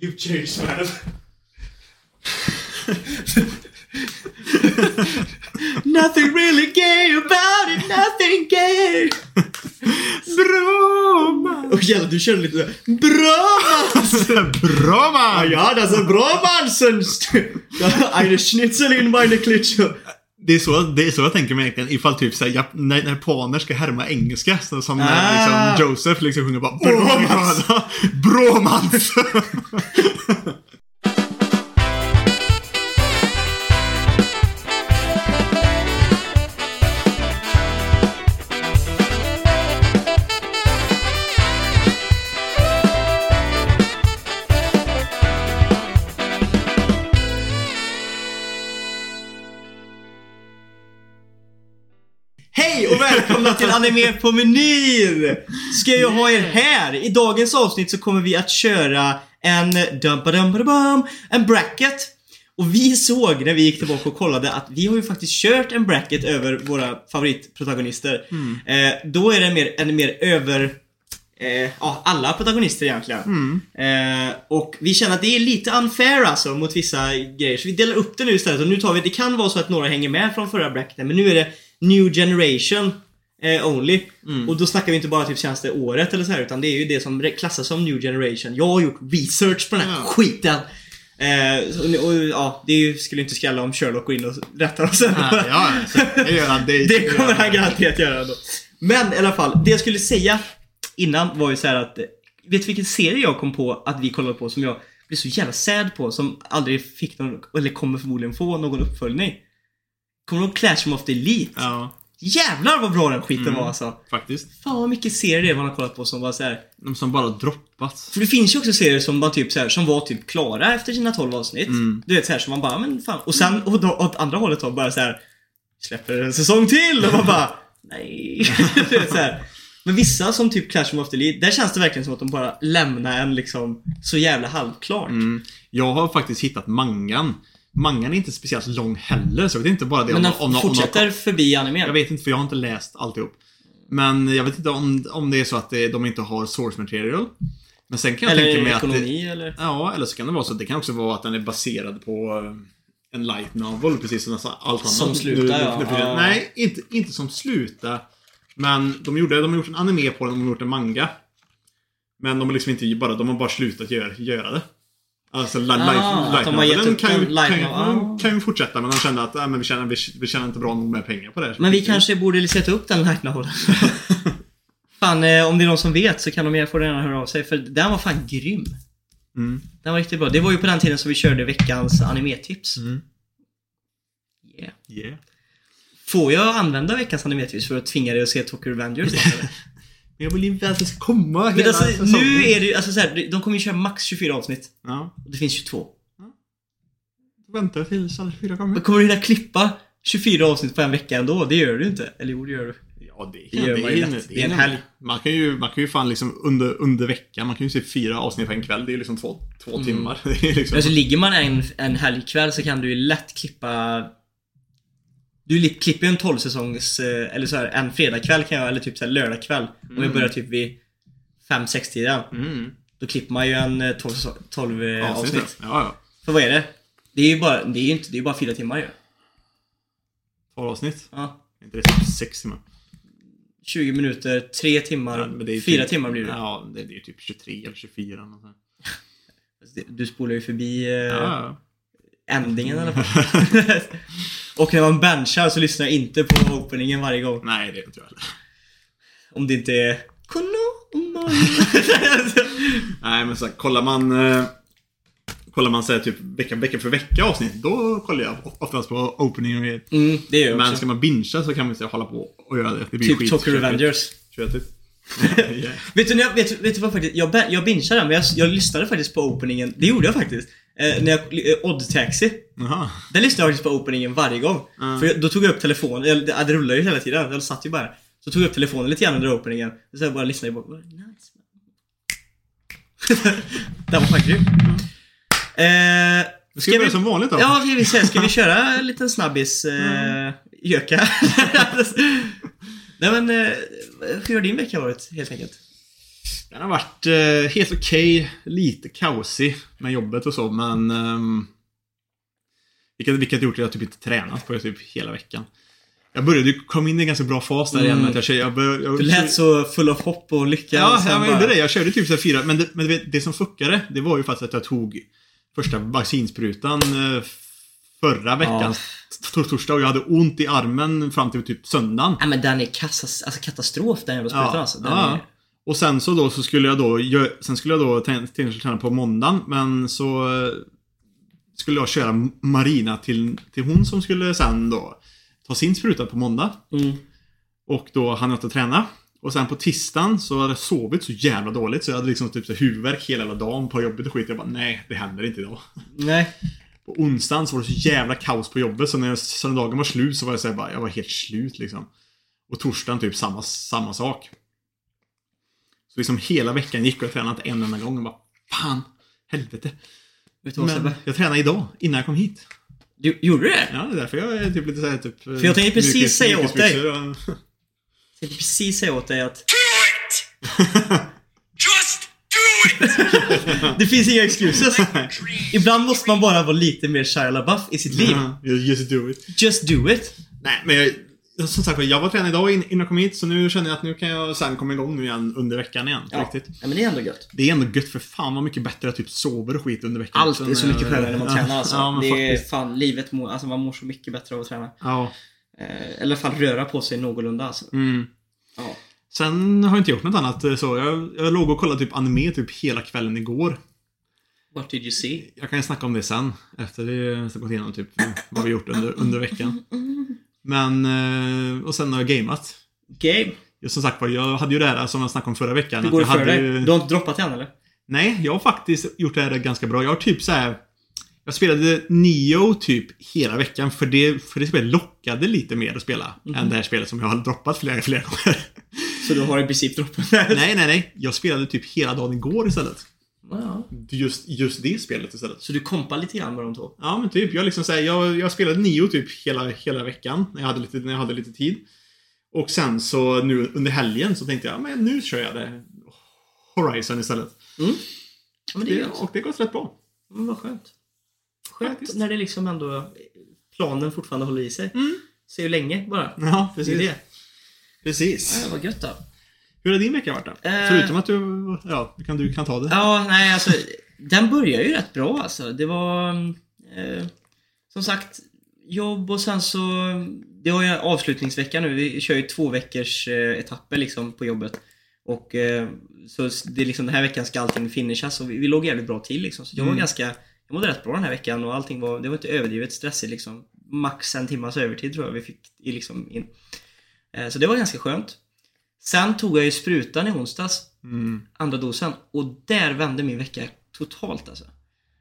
You've changed man. nothing really gay about it, nothing gay. Bra Och jävlar, du körde lite där. Bra man! Ja, das är bra Mansen! Eine Schnitzel in meine Klitsche. Det är, så, det är så jag tänker mig egentligen ifall typ såhär, jap- när, när japaner ska härma engelska. Så, som när Ah. liksom, Joseph liksom sjunger bara Bromans! Bromans! välkomna till Anime på menyn! Ska jag ha er här? I dagens avsnitt så kommer vi att köra en dum en bracket. Och vi såg när vi gick tillbaka och kollade att vi har ju faktiskt kört en bracket över våra favoritprotagonister. Eh, då är det mer, en mer över eh, ja, alla protagonister egentligen. Eh, och vi känner att det är lite unfair alltså mot vissa grejer. Så vi delar upp det nu istället. Och nu tar vi, det kan vara så att några hänger med från förra bracketen. Men nu är det New Generation eh, only. Och då snackar vi inte bara typ senaste året eller så här. Utan det är ju det som klassas som New Generation. Jag har gjort research på den här Ja. skiten. Eh, så- och, ja, det ju- skulle inte skrälla om Sherlock går in och rättar oss sen. ja, ja, det gör han. Det, Det kommer han garanterat göra ändå. Men i alla fall, det jag skulle säga innan var ju så här att eh, Vet du vilken serie jag kom på att vi kollade på som jag blev så jävla sad på som aldrig fick någon, eller kommer förmodligen få någon uppföljning? Kommer du ihåg Clash of the Elite? Ja, Jävlar vad bra den skiten Mm. var alltså. faktiskt. Fan vad mycket serier det man har kollat på som var så här. De som bara droppats. För det finns ju också serier som var typ så här, som var typ klara efter sina 12 avsnitt. Mm. Du vet så här som man bara, men fan. Och sen och då, åt andra hållet då bara så här släpper en säsong till och man bara, nej. du vet, så här. Men vissa som typ Clash of the Elite, där känns det verkligen som att de bara lämnar en liksom så jävla halvklart. Mm. Jag har faktiskt hittat mangan. Mangan är inte speciellt lång heller, så jag vet inte bara det Men den om, om, om, fortsätter förbi animen. Jag vet inte för jag har inte läst alltihop. Men jag vet inte om, om det är så att det, de inte har source material. Men sen kan jag tänka eller mig att det, ekonomi eller? Ja, eller så kan det vara så att det kan också vara att den är baserad på eh, en light novel, precis som nästan allt annat. Som slutar, ja. Ja. Nej, inte, inte som slutar. Men de, gjorde, de har gjort en anime på den, de har gjort en manga. Men de har liksom inte bara, de har bara slutat göra, göra det. Alltså li, Ah, light, att light de har gett novelen upp kan, ju- den kan, ju-. Ah. kan ju fortsätta men de kände att äh, men vi, känner, vi, vi känner inte bra nog med pengar på det här. Men vi kanske borde sätta upp den light noveln. Fan, eh, om det är någon som vet så kan de få gärna höra av sig. För den var fan grym. Mm. Den var riktigt bra. Det var ju på den tiden som vi körde veckans animetips. Mm. Yeah. Yeah. Får jag använda veckans animetips för att tvinga dig att se Tokyo Revengers? jag vill inte att det ska komma Men hela alltså, säsongen. nu är det ju, alltså så här, de kommer ju köra max 24 avsnitt. Ja. Och det finns 22. Vänta tills alla fyra Men kommer. kommer du hinna klippa 24 avsnitt på en vecka ändå? Det gör du inte. Eller jo, det gör du. Ja, det, Det gör man ju lätt. Det är en helg. Man kan ju, man kan ju fan liksom under, under veckan, man kan ju se fyra avsnitt på en kväll. Det är ju liksom två, två Mm. timmar. Det är liksom... Men så ligger man en, en helgkväll så kan du ju lätt klippa Du li- klipper ju en 12 säsongs eh, eller så här, en fredagkväll kan jag, eller typ så här lördagkväll. Om jag börjar typ vid 5-6 tiden. Mm. Då klipper man ju en eh, 12, säsong- 12 eh, Avsnitt. avsnitt. Ja, ja. För vad är det? Det är ju bara, det är ju inte, det är bara fyra timmar ju. Två avsnitt. Ja. Inte det typ sex timmar? 20 minuter, 3 timmar, Ja, men det är 4 typ- timmar blir det. Ja, det, är typ 23 eller 24 eller sånt. Du spolar ju förbi eh, Ja, endingen i alla fall. Och när man benchar så lyssnar jag inte på openingen varje gång. Nej, det är inte jag heller. Om det inte är Nej, men så här, kollar man... Eh, kollar man så här, typ vecka, vecka för vecka avsnitt, då kollar jag oftast på opening och grejer. Mm, det gör jag Men också. ska man bingea så kan man inte hålla på och göra det. Det blir Typ skit. Tjötigt. yeah. Vet du, jag, vet, vet du vad faktiskt? Jag, jag bingeade den, men jag, jag lyssnade faktiskt på openingen. Det gjorde jag faktiskt. Eh, när jag, eh, Odd Taxi. Jaha. Den lyssnade jag faktiskt på openingen varje gång. Mm. För jag, då tog jag upp telefonen, eller det, det rullade ju hela tiden. Jag satt ju bara. Så tog jag upp telefonen lite grann under openingen. Och så jag bara lyssnade på nice. Den var fan grym. Eh, Då ska vi börja som vanligt då. Ja, vi, vi, ska vi köra en liten snabbis eh, göka? Nej men, eh, hur har din vecka varit helt enkelt? Den har varit eh, helt okej, lite kaosig med jobbet och så, men... ehm, vilket, vilket gjort att jag typ inte tränat på det typ hela veckan. Jag började ju komma in i en ganska bra fas där igen med att jag, jag, bör, jag Du lät så full av hopp och lycka. och Ja, sen jag gjorde det. Jag körde typ så fyra. Men, det, men du vet, det som fuckade, det var ju faktiskt att jag tog första vaccinsprutan eh, förra veckan. Tor- Torsdag och jag hade ont i armen fram till typ söndagen. Nej men den är kassas, alltså katastrof den jävla sprutan alltså. Den ja. är, Och sen så då så skulle jag då, sen skulle jag då träna, träna på måndagen, men så eh, skulle jag köra Marina till, till hon som skulle sen då ta sin spruta på måndag. mm. Och då hann jag inte träna. Och sen på tisdagen så hade jag sovit så jävla dåligt så jag hade liksom typ så huvudvärk hela dagen på jobbet och skit. Jag bara nej, det händer inte idag. Nej. På onsdagen så var det så jävla kaos på jobbet så när söndagen var slut så var jag så här bara, jag var helt slut liksom. Och torsdagen typ samma, samma sak. Liksom hela veckan gick och jag tränade inte en enda gång och bara Fan, helvete. Vet du vad Men Sebbe? jag tränade idag, innan jag kom hit. Du, gjorde du det? Ja, det är därför jag är typ lite såhär typ... För jag tänkte precis säga åt dig. Och... Jag tänkte precis säga åt dig att Do it! Just do it! det finns inga excuses. Ibland måste man bara vara lite mer Shia LaBeouf i sitt liv. Just do it. Just do it. Nej, men jag, som sagt jag var tränad idag in- innan jag kom hit, så nu känner jag att nu kan jag sen komma igång nu igen under veckan igen. Ja. Riktigt. ja, men det är ändå gött. Det är ändå gött för fan vad mycket bättre jag typ sover och skit under veckan. Allt är så mycket skönare när man tränar alltså. Ja, det är faktiskt. fan, livet mår, alltså man mår så mycket bättre av att träna. Ja. Eh, eller i alla fall röra på sig någorlunda alltså. Mm. Ja. Sen har jag inte gjort något annat eh, så. Jag, jag låg och kollade typ anime typ hela kvällen igår. What did you see? Jag kan ju snacka om det sen. Efter vi har gått igenom typ vad vi gjort under, under veckan. Men, eh, och sen har jag gameat. Game. Som sagt var, jag hade ju det här som jag snackade om förra veckan. Går det jag för dig? ju- Du har inte droppat än eller? Nej, jag har faktiskt gjort det här ganska bra. Jag har typ så här. Jag spelade Neo typ hela veckan för det, för det spelet lockade lite mer att spela Mhm. än det här spelet som jag har droppat flera, flera gånger. Så du har i princip droppat? nej, nej, nej. Jag spelade typ hela dagen igår istället. Ja. Just, just det spelet istället. Så du kompar lite grann med de två? Ja, men typ. Jag, liksom så här, jag, jag spelade Nio typ hela, hela veckan när jag, hade lite, när jag hade lite tid. Och sen så nu under helgen så tänkte jag, men nu kör jag det. Horizon istället. Mm. Ja, men det är och det gått rätt bra. Men vad skönt. Skönt Faktiskt. när det liksom ändå planen fortfarande håller i sig. Mm. Så ju länge bara. Ja, Det är precis. det. Precis. Ja, vad gött då. Hur har din vecka varit då? Eh. Förutom att du, ja, du kan, du kan ta det. Ja, nej alltså. Den börjar ju rätt bra alltså. Det var... Eh, som sagt, jobb och sen så... Det var ju avslutningsvecka nu. Vi kör ju två veckors eh, etapper liksom på jobbet. Och eh, så det är liksom den här veckan ska allting finishas och vi, vi låg jävligt bra till liksom. Så jag var Mm. ganska... Jag mådde rätt bra den här veckan och allting var... Det var inte överdrivet stressigt liksom. Max en timmas övertid tror jag vi fick liksom in. Eh, så det var ganska skönt. Sen tog jag ju sprutan i onsdags Mm. andra dosen. Och där vände min vecka totalt alltså.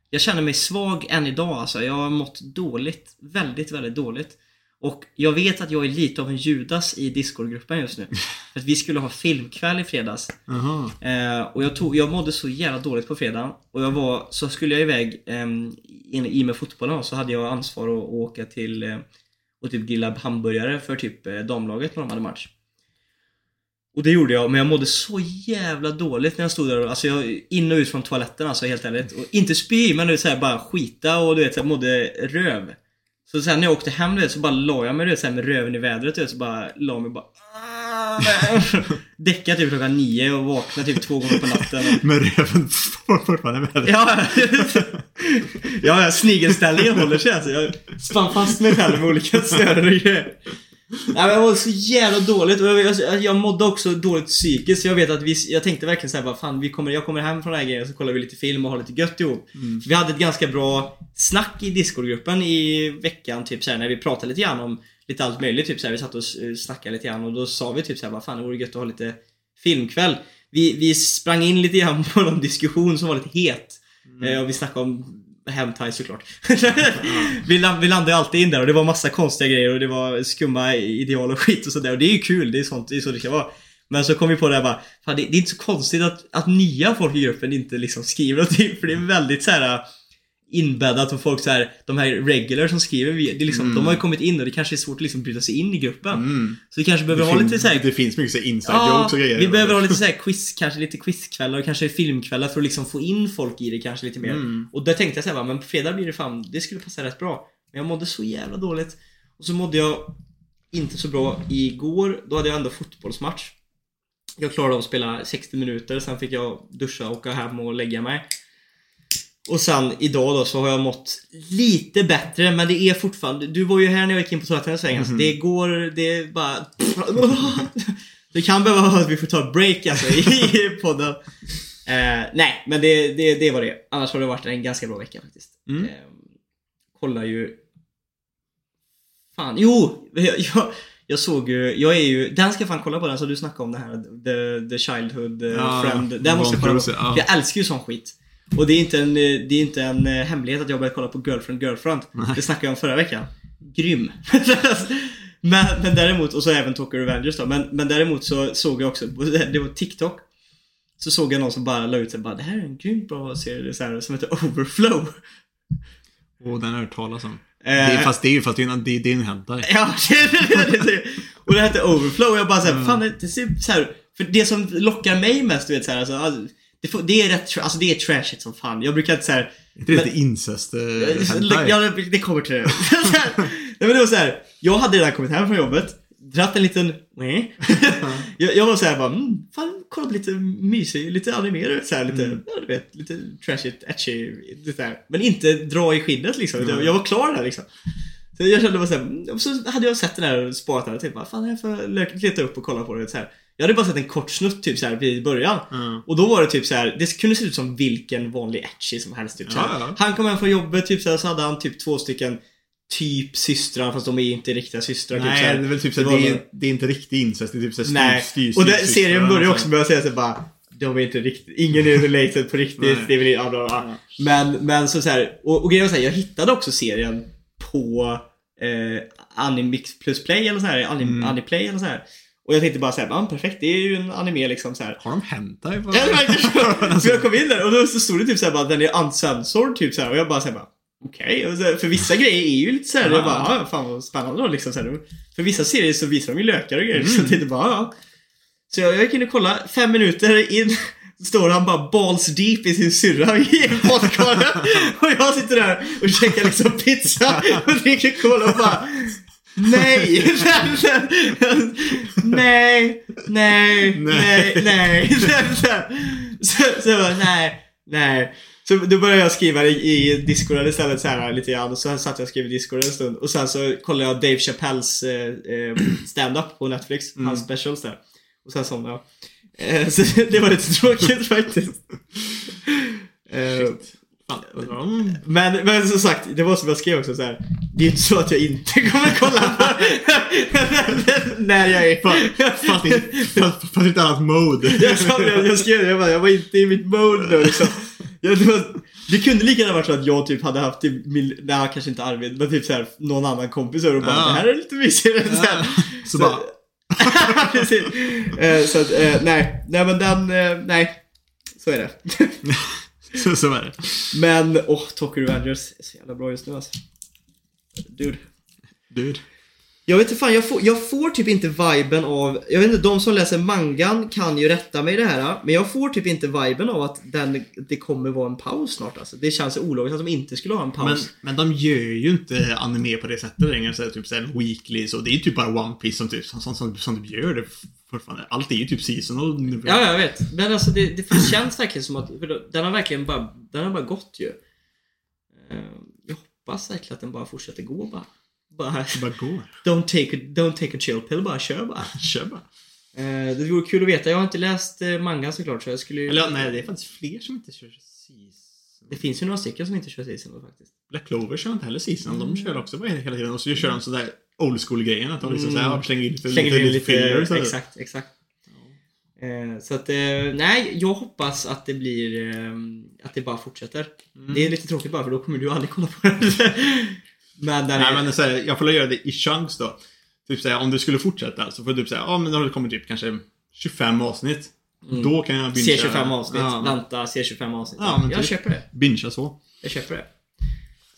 Jag känner mig svag än idag alltså. Jag har mått dåligt. Väldigt, väldigt dåligt. Och jag vet att jag är lite av en Judas i Discord-gruppen just nu. För att vi skulle ha filmkväll i fredags. Jaha. Eh, och jag, tog, jag mådde så jävla dåligt på fredagen. Och jag var, så skulle jag iväg ehm, in, i med fotbollen så hade jag ansvar att, att åka till eh, och typ grilla hamburgare för typ eh, damlaget när de hade match. Och det gjorde jag, men jag mådde så jävla dåligt när jag stod där. Alltså jag, in och ut från toaletten alltså helt ärligt. Och inte spy, men du vet, så här, bara skita och du vet, så här, mådde röv. Så sen när jag åkte hem du vet, så bara la jag mig du vet, så här, med röven i vädret du vet, så bara la mig bara Däckade typ klockan nio och vaknade typ två gånger på natten. Och... Men röven får fortfarande med dig. Ja, ja, snigelställningen håller sig alltså. Jag spann fast mig själv med olika och grejer. Nej, men jag var så jävla dåligt och jag, jag, jag mådde också dåligt psykiskt. Jag vet att vi, jag tänkte verkligen såhär bara fan vi kommer, jag kommer hem från den här grejen så kollar vi lite film och har lite gött ihop. Vi hade ett ganska bra snack i Discordgruppen i veckan typ såhär när vi pratade lite grann om lite allt möjligt. Typ såhär vi satt och eh, snackade lite grann och då sa vi typ såhär bara fan det vore gött att ha lite filmkväll. Vi, vi sprang in lite grann på någon diskussion som var lite het. Eh, och vi snackade om Hentai såklart. vi, land, vi landade ju alltid in där och det var massa konstiga grejer och det var skumma ideal och skit och sådär. Och det är ju kul, det är sånt, det är så det ska vara. Men så kom vi på det här bara, fan, det, det är inte så konstigt att, att nya folk i gruppen inte liksom skriver någonting för det är väldigt så här inbäddat och folk så här, de här regular som skriver, det liksom, de har ju kommit in och det kanske är svårt att liksom bryta sig in i gruppen. Så vi kanske behöver ha lite så här, det finns mycket så inside Ja, jokes och grejer. vi behöver ha lite så här quiz, kanske lite quizkvällar och kanske filmkvällar för att liksom få in folk i det kanske lite mer. Och där tänkte jag såhär, men på fredag blir det fan, det skulle passa rätt bra. Men jag mådde så jävla dåligt. Och så mådde jag inte så bra igår, då hade jag ändå fotbollsmatch. Jag klarade av att spela 60 minuter, sen fick jag duscha, åka hem och lägga mig. Och sen idag då så har jag mått lite bättre men det är fortfarande, du var ju här när jag gick in på toaletten en sväng alltså. Det går, det är bara... Det kan behöva vara att vi får ta ett break alltså i podden. Eh, nej, men det, det, det var det. Annars har det varit en ganska bra vecka faktiskt. Mm. Eh, kollar ju... Fan, jo! Jag, jag, jag såg ju, jag är ju, den ska jag fan kolla på den så du snackade om det här, The, the Childhood eh, Ja, Friend. Den måste jag kolla på. Jag älskar ju sån skit. Och det är inte en, eh, det är inte en eh, hemlighet att jag börjat kolla på Girlfriend Girlfriend. Det snackade jag om förra veckan. Grym. men, men däremot, och så även Tokyo Revengers då. Men, men däremot så såg jag också, det var TikTok. Så såg jag någon som bara la ut sig bara det här är en grymt bra serie så här, som heter Overflow. Och den har jag hört talas om. Eh, Det är, fast det är ju är en, det, är en hentai. Ja, det, det, det, och det hette Overflow och jag bara såhär, fan det, ser så här, För det som lockar mig mest, du vet såhär, alltså, det, det är rätt, alltså det är trashigt som fan. Jag brukar inte såhär Är det lite incest eh? Ja, det, kommer till det. Nej men det var så här. Jag hade redan kommit hem från jobbet, dratt en liten nej. jag, jag var såhär bara, mm, fan kolla på lite mysig, lite anime, du vet, så här, lite, ja, du vet, lite trashigt, etchy, där. Men inte dra i skinnet liksom. Jag, jag var klar där liksom. Så jag kände bara såhär, mm, så hade jag sett den här och sparat den och tänkte bara, fan jag får leta upp och kolla på det så här. Jag hade bara sett en kort snutt typ så här i början. Mm. Och då var det typ så här, det kunde se ut som vilken vanlig etchy som helst. Typ, så. Ja, ja. Han kom hem från jobbet, typ så, här, så hade han typ två stycken typ systrar, fast de är inte riktiga systrar. typ, Nej, här. det är väl typ Det så var det, är, det är inte riktig incest, det är typ så Nej, styr, och det, serien börjar också så. med att säga så bara de är inte riktigt, ingen är related på riktigt. Det är väl, ja, bla, bla. Men, men så, så här, och, och grejen var så här, jag hittade också serien på eh, Animix plus play eller så här, Anim, Mm. Animplay eller så här. Och jag tänkte bara såhär, ja perfekt, det är ju en anime liksom så här. Har de hentai? på- Ja, det verkar så. Jag kom in där och då så stod det typ såhär bara den är uncensored typ såhär och jag bara såhär bara Okej, så- för vissa grejer är ju lite såhär, jag bara ja, fan vad spännande då liksom så här. För vissa serier så visar de ju lökar och grejer så jag tänkte bara ja. Så jag, jag gick in och kollade, fem minuter in står han bara balls deep i sin syrra i badkaret och jag sitter där och käkar liksom pizza och dricker cola och bara Nej! nej, nej, nej, nej. Så, så jag bara, nej, nej. Så då började jag skriva i, i Discord istället så här lite grann och så satt jag och skrev i Discord en stund och sen så kollade jag Dave Chappelles eh, eh, stand-up på Netflix, hans specials där. Och sen somnade jag. Eh, så det var lite tråkigt faktiskt. Eh, mm. men, men som sagt, det var som jag skrev också så här. Det är inte så att jag inte kommer kolla på när jag är... Fast i fast, i ett annat mode. jag, sa det, jag skrev det, jag, bara, jag var inte i mitt mode då liksom. Jag, det, var, det kunde lika gärna varit så att jag typ hade haft, typ, min, nej kanske inte Arvid, men typ så här, någon annan kompis och bara Ja. det här är lite mysigare. Så, här. Så bara, Precis. Eh, så att, eh, nej, nej men den, eh, nej. Så är det. så, så är det. Men, åh, Tokyo Revengers är så jävla bra just nu alltså. Dude. Dude. Jag vet inte fan, jag får, jag får typ inte viben av, jag vet inte, de som läser mangan kan ju rätta mig i det här, men jag får typ inte viben av att den, det kommer vara en paus snart alltså. Det känns logiskt att de inte skulle ha en Men, paus. men de gör ju inte anime på det sättet längre. Så här, typ såhär weekly så. Det är ju typ bara One Piece som typ, som, som, som, som typ gör det fortfarande. Allt är ju typ seasonal. Ja, jag vet. Men alltså det, det känns verkligen som att, den har verkligen bara, den har bara gått ju. Eh, Jag hoppas verkligen att den bara fortsätter gå bara. Bara, Bara gå. don't take, a, don't take a chill pill, bara kör bara. Kör bara. Eh, Det vore kul att veta. Jag har inte läst eh, mangan såklart så jag skulle ju... Eller nej, det är faktiskt fler som inte kör season. Det finns ju några stycken som inte kör season faktiskt. Black Clover kör inte heller season. De kör också bara hela tiden. Och så kör de sådär old school-grejen. Att de liksom Mm. såhär, slänger in lite, Slänger in lite, filler. exakt, exakt. Eh, Så att, eh, nej, jag hoppas att det blir, eh, att det bara fortsätter. Mm. Det är lite tråkigt bara för då kommer du aldrig kolla på det. men där Nej är, men så här, jag får göra det i chunks då. Typ såhär, om du skulle fortsätta så får du typ säga, ja men då har det kommit typ kanske 25 avsnitt. Då kan jag bingea. C25 avsnitt, Ja, vänta, C25 avsnitt. Ja, men jag typ. köper det. bingea så. Jag köper det.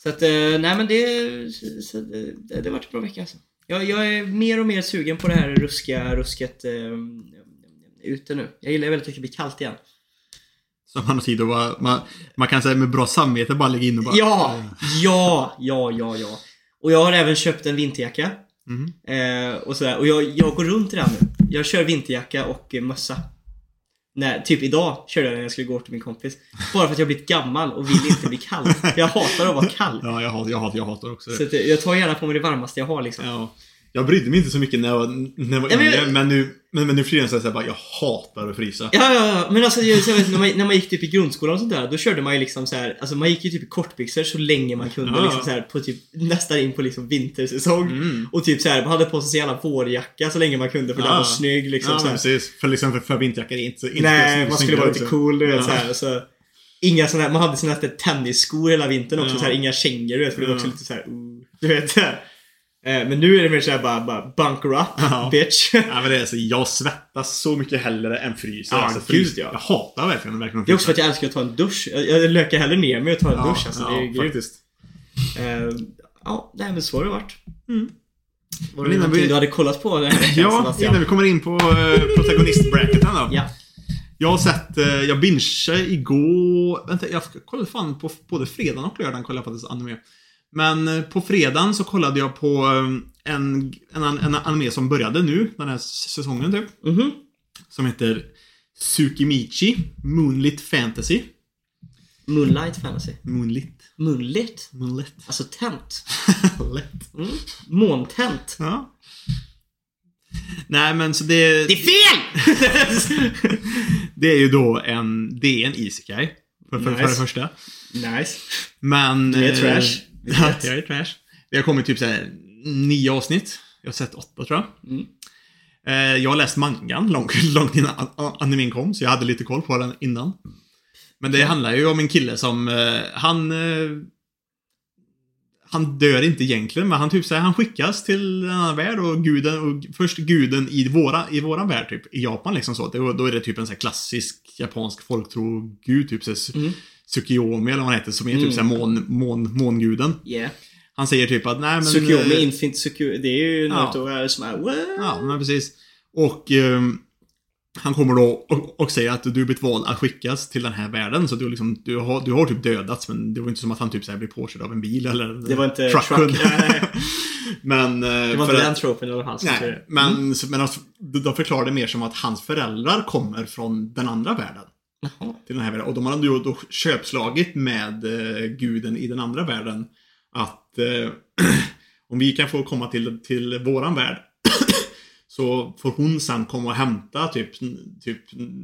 Så att, eh, nej men det, så, det, det varit en bra vecka alltså. Jag, jag är mer och mer sugen på det här ruskiga rusket eh, ute nu. Jag gillar väldigt mycket att det blir kallt igen. Så man har tid att bara, man, man kan säga med bra samvete bara ligga inne och bara... Ja! Ja, ja, ja, ja. Och jag har även köpt en vinterjacka. Mhm. Eh, och sådär. Och jag, jag går runt i den nu. Jag kör vinterjacka och eh, mössa. Nej, typ idag körde jag när jag skulle gå till min kompis. Bara för att jag har blivit gammal och vill inte bli kall. Jag hatar att vara kall. Ja, jag hatar, jag hatar, jag hatar också det. Så att, jag tar gärna på mig det varmaste jag har liksom. Ja. Jag brydde mig inte så mycket när jag, när jag var Nej, men- yngre, men nu, men, men nu för tiden så är så här bara, jag hatar att frysa. Ja, ja, ja. Men alltså, jag, jag vet, när, man, när man gick typ i grundskolan och sånt där, då körde man ju liksom så här, alltså man gick ju typ i kortbyxor så länge man kunde Ja. liksom så här, på typ nästan in på liksom vintersäsong. Mm. Och typ så här, man hade på sig sin jävla vårjacka så länge man kunde för den Ja. var snygg liksom. ja, så men här. precis. För, liksom, för, för vinterjackor är inte, inte Nej, man skulle vara lite cool du vet Ja. så här, så Inga såna här, man hade här tennisskor hela vintern också, Ja. så här, inga kängor du vet, för det var också Ja. lite så här, uh, du vet så här. Eh, Men nu är det mer såhär bara, bara bunker up, Ja. bitch. Ja, men det är så, jag svettas så mycket hellre än fryser. Ja, alltså, frys, ja. Jag hatar verkligen, verkligen att Det är också för att jag älskar att ta en dusch. Jag, jag lökar hellre ner mig och tar en dusch alltså. det är ja, grymt. faktiskt. Eh, ja, nej men så har det varit. Mm. Var Men det innan någonting vi- du hade kollat på den här Ja, innan vi kommer in på uh, protagonistbracketen då. Ja. Jag har sett, uh, jag bingeade igår, vänta, jag kollade fan på både fredagen och lördagen kollade jag faktiskt anime. Men eh, på fredagen så kollade jag på eh, en, en, en anime som började nu, den här säsongen typ. Mhm. Som heter Tsukimichi Moonlit Fantasy. Moonlight fantasy. Moonlit. Moonlit? Moonlit. Alltså tänt. Lätt. Mm. Måntänt. Ja. Nej men så det... Det är fel! Det är ju då en, det är en isekai. För, för, för Nice. det första. nice. Men... Du är eh, trash. Ja, jag är trash. Det har kommit typ såhär nio avsnitt. Jag har sett åtta tror jag. Mm. Eh, Jag har läst mangan långt, långt innan a- a- animen kom, så jag hade lite koll på den innan. Men det handlar ju om en kille som, eh, han... eh, Han dör inte egentligen, men han typ säger han skickas till en annan värld och guden, och först guden i våra, i våran värld typ, i Japan liksom så. Då, då är det typ en sån här klassisk japansk folktro-gud, typ så Mm. Tsukiyomi eller vad han heter, som är Mm. typ såhär mån, mån, månguden. Yeah. Han säger typ att nej men... Tsukuyomi, eh, Infinite Tsukuyomi. Det är ju Ja. Naruto här som är what? Ja, men precis. Och ehm, han kommer då och, och säger att du blivit vald att skickas till den här världen. Så du, liksom, du, har, du har typ dödats, men det var inte som att han typ så här blev påkörd av en bil eller Det var inte truck. truck. Nej. men... eh, Det var för inte den tropen fall. som Nej, men, så- men alltså, de de förklarar det mer som att hans föräldrar kommer från den andra världen. Jaha. Till den här världen. Och de har då, då köpslagit med eh, guden i den andra världen. Att eh, om vi kan få komma till, till våran värld så får hon sen komma och hämta typ, typ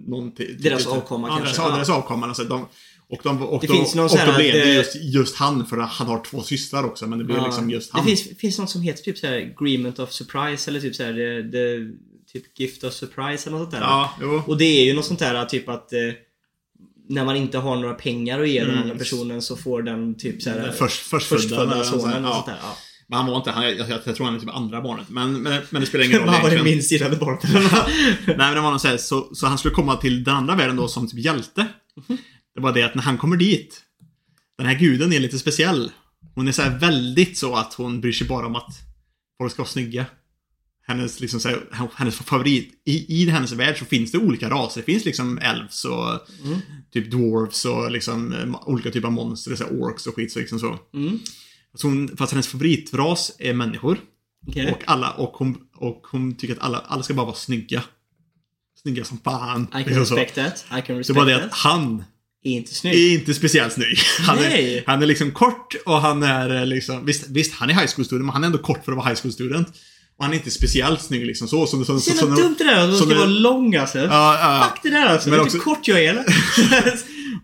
någonting. Deras typ, avkomma ja, kanske, Deras, ja. deras avkomma. Alltså, de, och, de, och, Det då, finns någon och då blev det eh, just, just han för han har två systrar också. Men det blir Ja. liksom just han. Det finns, finns något som heter typ såhär Agreement of Surprise eller typ såhär the, the, typ Gift of Surprise eller något sånt där. Ja, jo. Och det är ju något sånt där typ att eh, när man inte har några pengar att ge den Mm. andra personen så får den typ såhär Den först- förstfödda, sonen och ja. sånt där. Ja. Men han var inte, han, jag, jag, jag tror han är typ andra barnet. Men, men, men det spelar ingen roll Han var det minst gillade barnet. Nej men det var någon så, här, så, så han skulle komma till den andra världen då som typ hjälte. Det var det att när han kommer dit, den här guden är lite speciell. Hon är så här väldigt så att hon bryr sig bara om att folk ska vara snygga. Hennes, liksom så här, hennes favorit, i, i hennes värld så finns det olika raser. Det finns liksom elves och Mm. typ dwarves och liksom eh, olika typer av monster, så här orks och skit så liksom så. Mm. Så hon, fast hennes favoritras är människor. Okej. Och alla, och hon, och hon tycker att alla, alla ska bara vara snygga. Snygga som fan. I can Liksom så. respect that. I can Det respect var det att han Är inte snygg. är inte speciellt snygg. Han är, Nej. han är liksom kort och han är eh, liksom, visst, visst han är high school student, men han är ändå kort för att vara high school student. Och han är inte speciellt snygg liksom så. Som, som, så jävla dumt det där att som ska vara lång alltså. Ja, ja. Fuck det där alltså. Men Vet du också- hur kort jag är eller?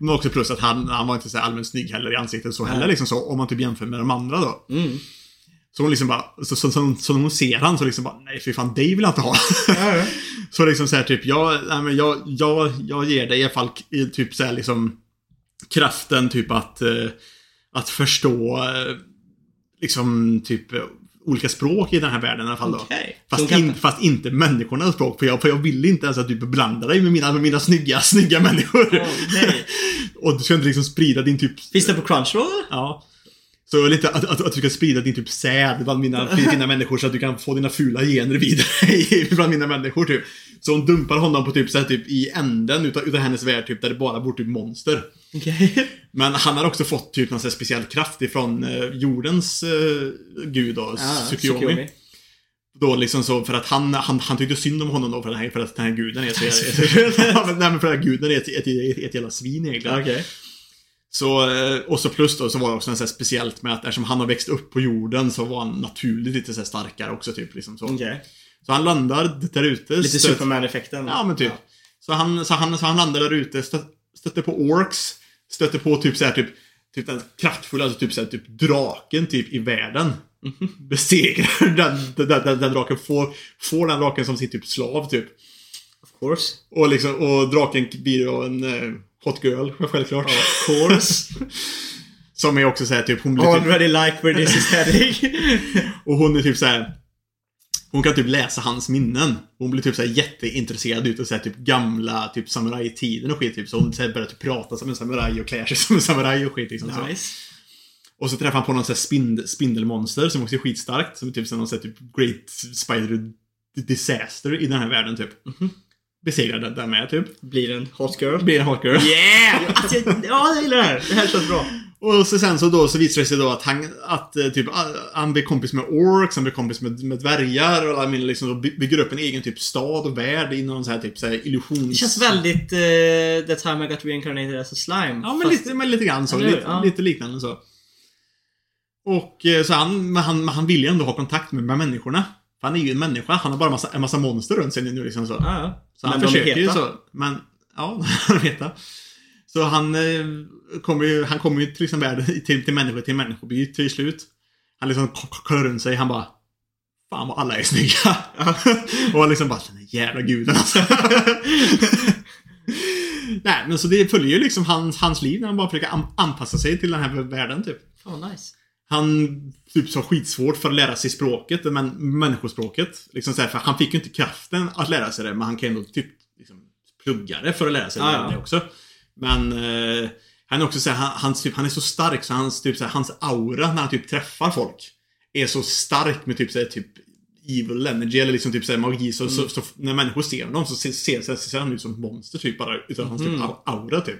Men också plus att han, han var inte så allmänt snygg heller i ansiktet så heller Nej. liksom så. Om man typ jämför med de andra då. mm. Så hon liksom bara, så, så, så, så hon ser han så liksom bara, nej fy fan, dig vill jag inte ha. Ja, ja. Så liksom så här typ, jag, nej men jag, jag, jag ger dig i alla fall i typ så här liksom kraften typ att, eh, att förstå eh, liksom typ olika språk i den här världen i alla fall då. Okej. Fast, in, fast inte människornas språk, för jag, för jag vill inte ens att du blandar dig med mina, med mina snygga, snygga människor. Nej. Och du ska inte liksom sprida din typ... Finns det på Crunchyroll? Ja. Så lite att, att, att du ska sprida din typ säd bland mina, dina människor så att du kan få dina fula gener vidare bland mina människor typ. Så hon dumpar honom på typ, så här, typ i änden utav, utav hennes värld typ där det bara bor typ monster. Okej. Men han har också fått typ någon här speciell kraft ifrån eh, jordens eh, gud då. Tsukuyomi. Då liksom så för att han, han, han tyckte synd om honom då för, den här, för att den här guden är så... men, nej men för att guden är ett, ett, ett, ett jävla svin egentligen. Okej. Så, eh, och så plus då så var det också något så här speciellt med att eftersom han har växt upp på jorden så var han naturligt lite så här starkare också typ liksom så. Okej. Så han landar där ute. Lite stöt- Superman-effekten. Ja men typ. Så, han, så, han, så han landar där ute, stö, stötte på orks, stötte på typ så här typ Typ den kraftfulla, alltså typ såhär, typ draken typ i världen. Besegrar den, den, den, den, den draken, får, får den draken som sin typ slav typ. Of course. Och liksom, och draken blir då en eh, hot girl, självklart. Of course. Som är också såhär typ, hon blir typ, Already like where this is heading. och hon är typ såhär hon kan typ läsa hans minnen. Hon blir typ såhär jätteintresserad utav såhär typ gamla typ samurajtiden och skit typ. Så hon såhär börjar typ prata som en samuraj och klär sig som en samuraj och skit liksom. Så. nice. Och så träffar han på någon sån här spind, spindelmonster som också är skitstarkt. Som är typ som någon sån här typ Great Spider Disaster i den här världen typ. Besegrar den där med typ. Blir en hot girl. Blir en hot girl. Yeah! Alltså, jag- ja, jag gillar det här. Det här känns bra. Och så sen så då så visar det sig då att han, att eh, typ, han blir kompis med orks, han blir kompis med, med dvärgar och mina liksom bygger upp en egen typ stad och värld inom så här typ så här illusions... Det känns väldigt uh, The time I got reincarnated as a slime. Ja, men, Fast- lite, men lite grann så. Lite, Ja. lite liknande så. Och eh, så han, men han, men han vill ju ändå ha kontakt med, med människorna. Han är ju en människa, han har bara massa, en massa monster runt sig nu liksom så. Ja, ja. Så han Men de är försöker ju heta. så. Men, ja, han vet det. Så han eh, kommer ju, han kommer ju till, liksom världen, till, till människor, till människoby till slut. Han liksom kollar runt sig, han bara Fan vad alla är snygga. och han liksom bara, den jävla guden alltså. Nej, men så det följer ju liksom hans, hans liv när han bara försöker an- anpassa sig till den här världen typ. Fan vad nice. Han typ så skitsvårt för att lära sig språket, men människospråket. Liksom så här, för han fick ju inte kraften att lära sig det, men han kan ändå typ liksom, plugga det för att lära sig Ja, det, ja. också. Men eh, han är också så här, han, hans, typ, han är så stark så hans, typ, så här, hans aura när han typ träffar folk är så stark med typ så här, typ evil energy eller liksom typ så magi. Så, Mm. så, så, när människor ser honom så ser, ser, ser, han ut som ett monster typ bara utav hans typ Mm. au- aura typ.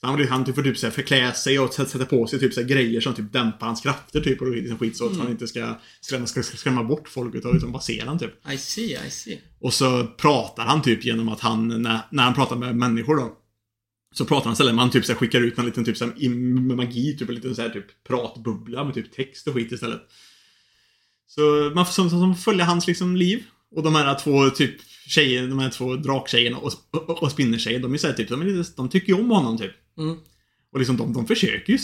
Så han, han typ får typ så här förklä sig och sätta på sig typ så här grejer som typ dämpar hans krafter typ och liksom skit så att Mm. han inte ska skrämma, ska, ska skrämma bort folk utan utan bara ser han typ. I see, I see. Och så pratar han typ genom att han, när, när han pratar med människor då. Så pratar han istället, man typ så här skickar ut en liten typ så här, magi, typ en liten så här typ pratbubbla med typ text och skit istället. Så man får som, som, som följa hans liksom liv. Och de här två typ tjejer, de här två draktjejerna och, och, och spinnertjejen, de är så här, typ, de, är lite, de tycker ju om honom typ. Mm. Och liksom de, de försöker ju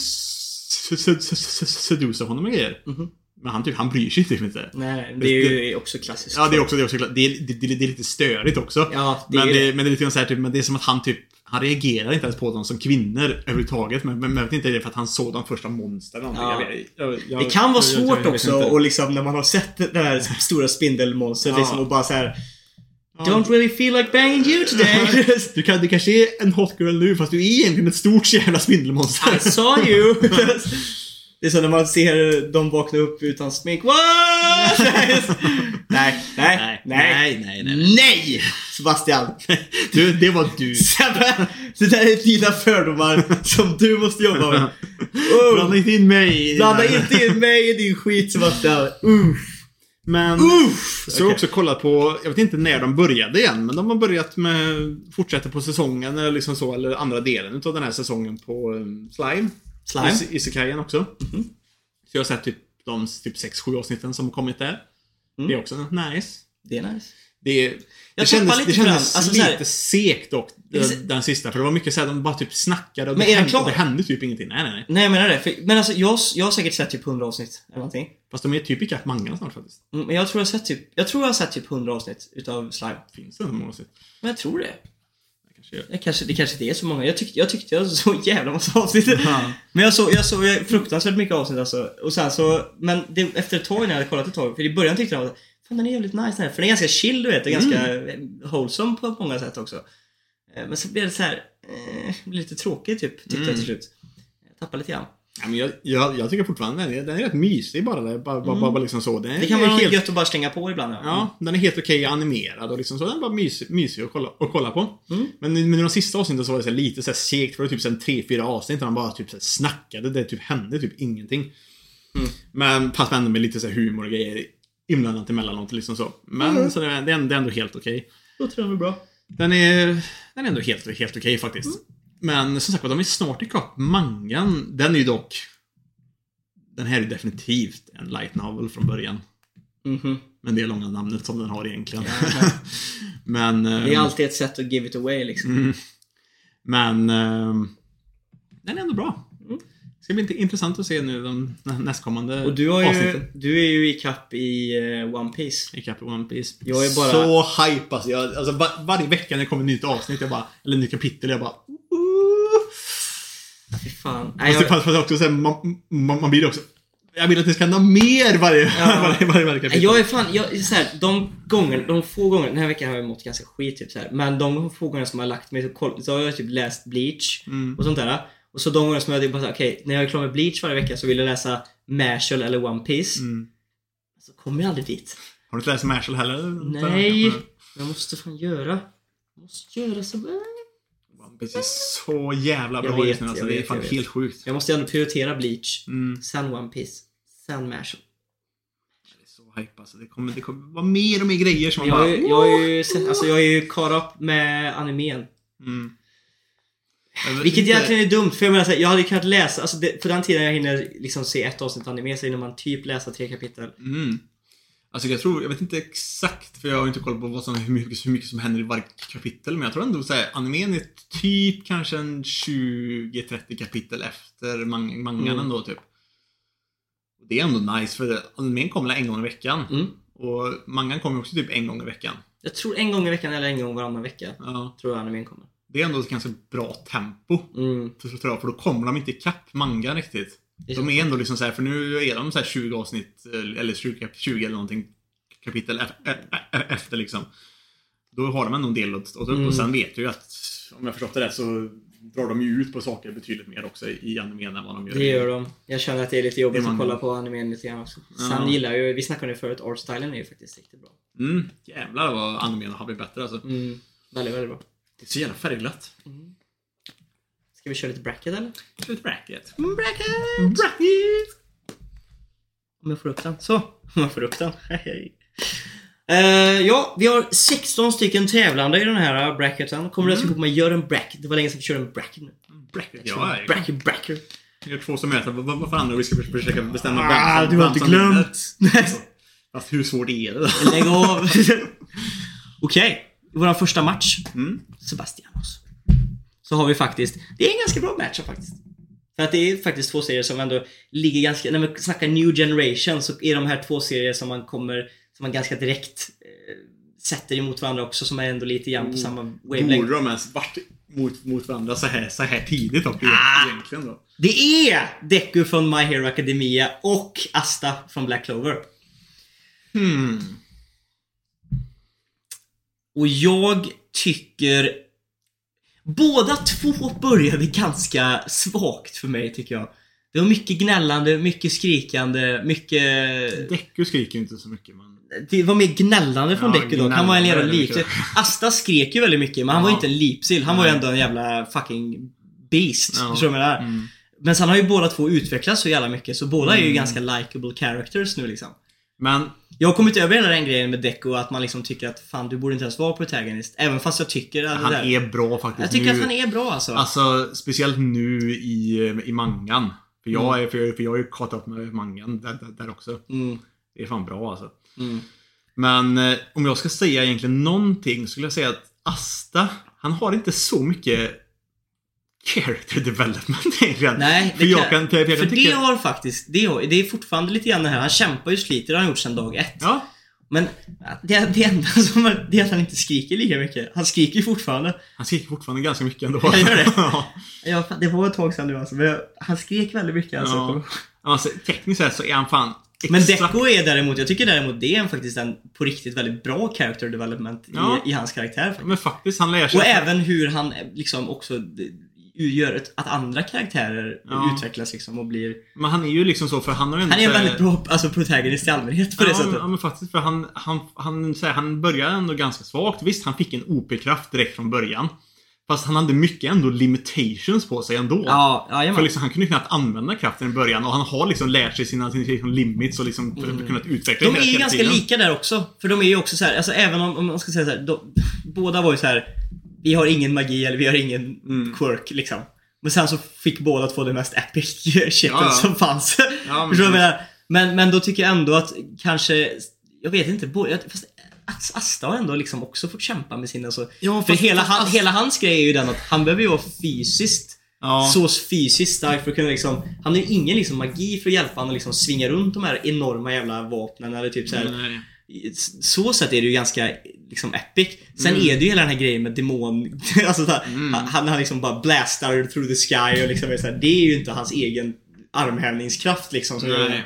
sedusa honom med grejer. Mhm. Men han typ, han bryr sig typ inte. Nej, det är ju också klassiskt. Ja, det är också, det är också klart. Det är, det, det, det är lite störigt också. Ja, det men, är det, det. men det är lite grann så här, typ, men det är som att han typ, han reagerar inte ens på dem som kvinnor överhuvudtaget. Men, men, men jag vet inte, det är för att han såg de första monstren. eller Ja. Jag jag- Det kan vara jag- jag- jag svårt också och liksom när man har sett det här stora spindelmonstret Ja. liksom och bara så här. Don't really feel like banging you today. Du, kan, du kanske är en hot girl nu fast du är egentligen ett stort jävla spindelmonster. I saw you. Det är så när man ser dem vakna upp utan smink. What? nej, nej, nej, nej, nej, nej. nej! Sebastian! Du, det var du. Det där är dina fördomar som du måste jobba med. Blanda Oh, inte in mig. blanda inte in mig i din skit Sebastian. Uff. Men... Uff. Så jag har också kollat på, jag vet inte när de började igen, men de har börjat med, fortsätter på säsongen eller liksom så, eller andra delen utav den här säsongen på um, Slime. Slime? Is- Isekajen också. Så jag har sett typ de typ 6-7 avsnitten som har kommit där. Mm. Det är också nice. Det är nice. Det, det Jag kändes, tappar lite det kändes. Alltså, så här- lite segt dock, Det så- den, sista. För det var mycket såhär, de bara typ snackade och Men det, är hände, det hände typ ingenting. Nej, nej, nej. Nej jag menar det. För, men alltså jag, jag har säkert sett typ 100 avsnitt eller någonting. Fast de är typ ikapp mangan snart faktiskt. Mm, Men jag tror jag har sett typ, jag tror jag har sett typ 100 avsnitt utav Slime. Finns det så många avsnitt? Men jag tror det. Det kanske. Det kanske, det inte är så många. Jag, tyck, jag tyckte jag såg jävla massa avsnitt. Ja. Men jag såg, jag såg jag, fruktansvärt mycket avsnitt alltså. Och sen så, men det, efter ett tag när jag hade kollat ett tag, för i början tyckte jag att den är jävligt nice den här. För den är ganska chill du vet, och ganska Mm. wholesome på många sätt också. Eh, Men så blev det så här, eh, lite tråkigt typ, tyckte jag Mm. till slut. Jag tappade lite grann. Ja, men jag, jag, jag tycker fortfarande den är, den är rätt mysig bara. Där. Bara, bara, bara liksom så. Den Det kan vara helt, gött att bara slänga på ibland. Ja, den är helt okej animerad och liksom så. Den är bara mysig, mysig att, kolla, att kolla på. Mm. Men, men i de sista avsnitten så var det så lite så segt. För det var typ så här tre, fyra avsnitt där han bara typ så snackade. Det typ hände typ ingenting. Mm. Men fast ändå med lite så här humor och grejer inblandat emellanåt liksom så. Men Mm. så det, är- det, är, det är ändå helt okej. Låter det bra. Den är, den är ändå helt, helt okej faktiskt. Mm. Men som sagt de är snart ikapp mangan. Den är ju dock... Den här är definitivt en light novel från början. Mhm. Men det är långa namnet som den har egentligen. men... Det är ehm, alltid ett sätt att give it away liksom. mm, men... ehm, den är ändå bra. Det ska bli inte intressant att se nu de nä- nästkommande Och du, har ju, avsnitten. du är ju i kapp i eh, One Piece. Ikapp i One Piece. Jag är bara- Så hype alltså. Jag, alltså var, varje vecka när det kommer ett nytt avsnitt, jag bara, eller nytt kapitel, jag bara... Fy fan. Nej, jag, fast fast också så här, man, man, man blir också... Jag vill att det ska hända mer varje, varje, varje, varje kapitel. jag är fan, jag, så här, de gånger, de få gånger, den här veckan har jag mått ganska skit typ så här. Men de få gånger som jag har lagt mig så, koll, så har jag typ läst Bleach Mm. och sånt där. Och så de gånger som jag typ bara okej, när jag är klar med Bleach varje vecka så vill jag läsa Mashal eller One Piece. Mm. Så kommer jag aldrig dit. Har du inte läst Marshall heller? Nej. Jag måste fan göra. Jag måste göra så. One Piece är så jävla bra just nu. Alltså, det är fan helt sjukt. Jag måste ändå prioritera Bleach. Mm. Sen One Piece. Sen Mashal. Det är så hype alltså. Det kommer, det kommer vara mer och mer grejer som man jag, bara... ju- jag har ju alltså jag är ju caught up med animen. Mm. Vilket egentligen är dumt för jag menar här, jag hade kunnat läsa, alltså det, på den tiden jag hinner liksom se ett avsnitt anime så hinner man typ läsa tre kapitel. Mm. Alltså jag tror, jag vet inte exakt för jag har inte koll på vad som, hur, mycket, hur mycket som händer i varje kapitel men jag tror ändå såhär, animen är typ kanske en 20-30 kapitel efter mang mangan Mm. ändå typ. Det är ändå nice för det, animen kommer en gång i veckan. Mm. Och mangan kommer också typ en gång i veckan. Jag tror en gång i veckan eller en gång varannan vecka. Ja. Tror jag animen kommer. Det är ändå ett ganska bra tempo. Mm. För, för då kommer de inte ikapp mangan riktigt. De är ändå liksom så här, för nu är de så här 20 avsnitt, eh, eller 20, 20 eller någonting kapitel e- e- e- efter liksom. Då har de ändå en del att upp Mm. och sen vet du ju att, om jag förstått det rätt, så drar de ju ut på saker betydligt mer också i animen än vad de gör Det gör de. Jag känner att det är lite jobbigt att kolla på animen lite grann också. Sen Ja. gillar ju, vi snackade det förut, artstylen är ju faktiskt riktigt bra. Mm, jävlar vad animen har blivit bättre alltså. Mm. Väldigt, väldigt bra. Det är så jävla färgglatt. Ska vi köra lite bracket eller? Ett bracket. Bracket! Bracket! Om jag får upp den. Så. Om jag får upp den. Hej. Eh, ja, vi har 16 stycken tävlande i den här bracketen. Kommer du att på mig gör en bracket? Det var länge sedan vi körde en bracket nu. Bracket. Ja, bracket, bracket. Vi har två som möter vad, vad fan vi ska försöka bestämma Ah, vem du har inte som glömt. Fast hur svårt är det då? Lägg av. Okej, i vår första match. Mm. Sebastianos. Så har vi faktiskt, det är en ganska bra match faktiskt. För att det är faktiskt två serier som ändå ligger ganska, när man snackar new generation så är de här två serier som man kommer, som man ganska direkt eh, sätter emot varandra också som är ändå lite grann på samma wavelength. Borde de ens varit mot, mot varandra så här, så här tidigt Ah. egentligen då? Det är Deku från My Hero Academia och Asta från Black Clover. Hmm. Och jag tycker Båda två började ganska svagt för mig tycker jag. Det var mycket gnällande, mycket skrikande, mycket... Deku skriker ju inte så mycket men... Det var mer gnällande från Ja, Deku dock. Han var en jävla väldigt Asta skrek ju väldigt mycket men han var ju Ja. inte en lipsil. Han var ju Nej. ändå en jävla fucking beast. Ja. Förstår du vad jag menar? Mm. Men sen har ju båda två utvecklats så jävla mycket så båda är ju Mm. ganska likable characters nu liksom. Men Jag har kommit över hela den grejen med Deku att man liksom tycker att fan du borde inte ens vara protagonist. Även fast jag tycker att han är bra faktiskt Jag tycker nu. att han är bra alltså. Alltså, speciellt nu i, i mangan. För jag, Mm. för jag, för jag har ju caught upp med mangan där, där, också. Mm, Det är fan bra alltså. mm. Men eh, om jag ska säga egentligen någonting skulle jag säga att Asta, han har inte så mycket character development egentligen. Nej, för det jag kan- för jag, För kan det har faktiskt, det, har, det är fortfarande lite grann det här. Han kämpar ju sliter, det har han gjort sedan dag ett. Ja, Men det, det enda som är, det är att han inte skriker lika mycket. Han skriker ju fortfarande. han skriker fortfarande ganska mycket ändå. Jag gör det. ja. Det var ett tag sedan nu alltså. Men jag, han skrek väldigt mycket alltså. Ja. Alltså, tekniskt sett så är han fan Men exakt... Deco är däremot, jag tycker däremot det är faktiskt en på riktigt väldigt bra character development Ja. i, i hans karaktär. faktiskt. Men faktiskt, han lär sig... Och även hur han eh, liksom också gör att andra karaktärer Ja. utvecklas liksom och blir... Men han är ju liksom så för han har ju Han är en väldigt bra alltså, protagonist i allmänhet på det ja, sättet. men- Ja men faktiskt för han, han, han, här, han började ändå ganska svagt. Visst, han fick en OP-kraft direkt från början. Fast han hade mycket ändå limitations på sig ändå. Ja, ja, För liksom, han kunde knappt använda kraften i början och han har liksom lärt sig sina, sina liksom limits och liksom kunnat utveckla Mm. De det är ju ganska tiden. lika där också. För de är ju också så här, alltså även om, om man ska säga så här, de, båda var ju så här. Vi har ingen magi eller vi har ingen Mm. quirk liksom. Men sen så fick båda två det mest epic shiten Ja, ja. som fanns. Ja, men? Men, men då tycker jag ändå att kanske, jag vet inte, både, fast As- Asta har ändå liksom också fått kämpa med sina så... Ja, för hela, han, hela hans grej är ju den att han behöver ju vara fysiskt Ja. så fysiskt stark för att kunna liksom... Han har ju ingen liksom magi för att hjälpa honom att liksom svinga runt de här enorma jävla vapnen eller typ så här. Så sätt är det ju ganska liksom epic. Sen Mm. är det ju hela den här grejen med demon... alltså så här, han, han liksom bara blastar through the sky och liksom är så här, Det är ju inte hans egen armhävningskraft liksom. Som Nej.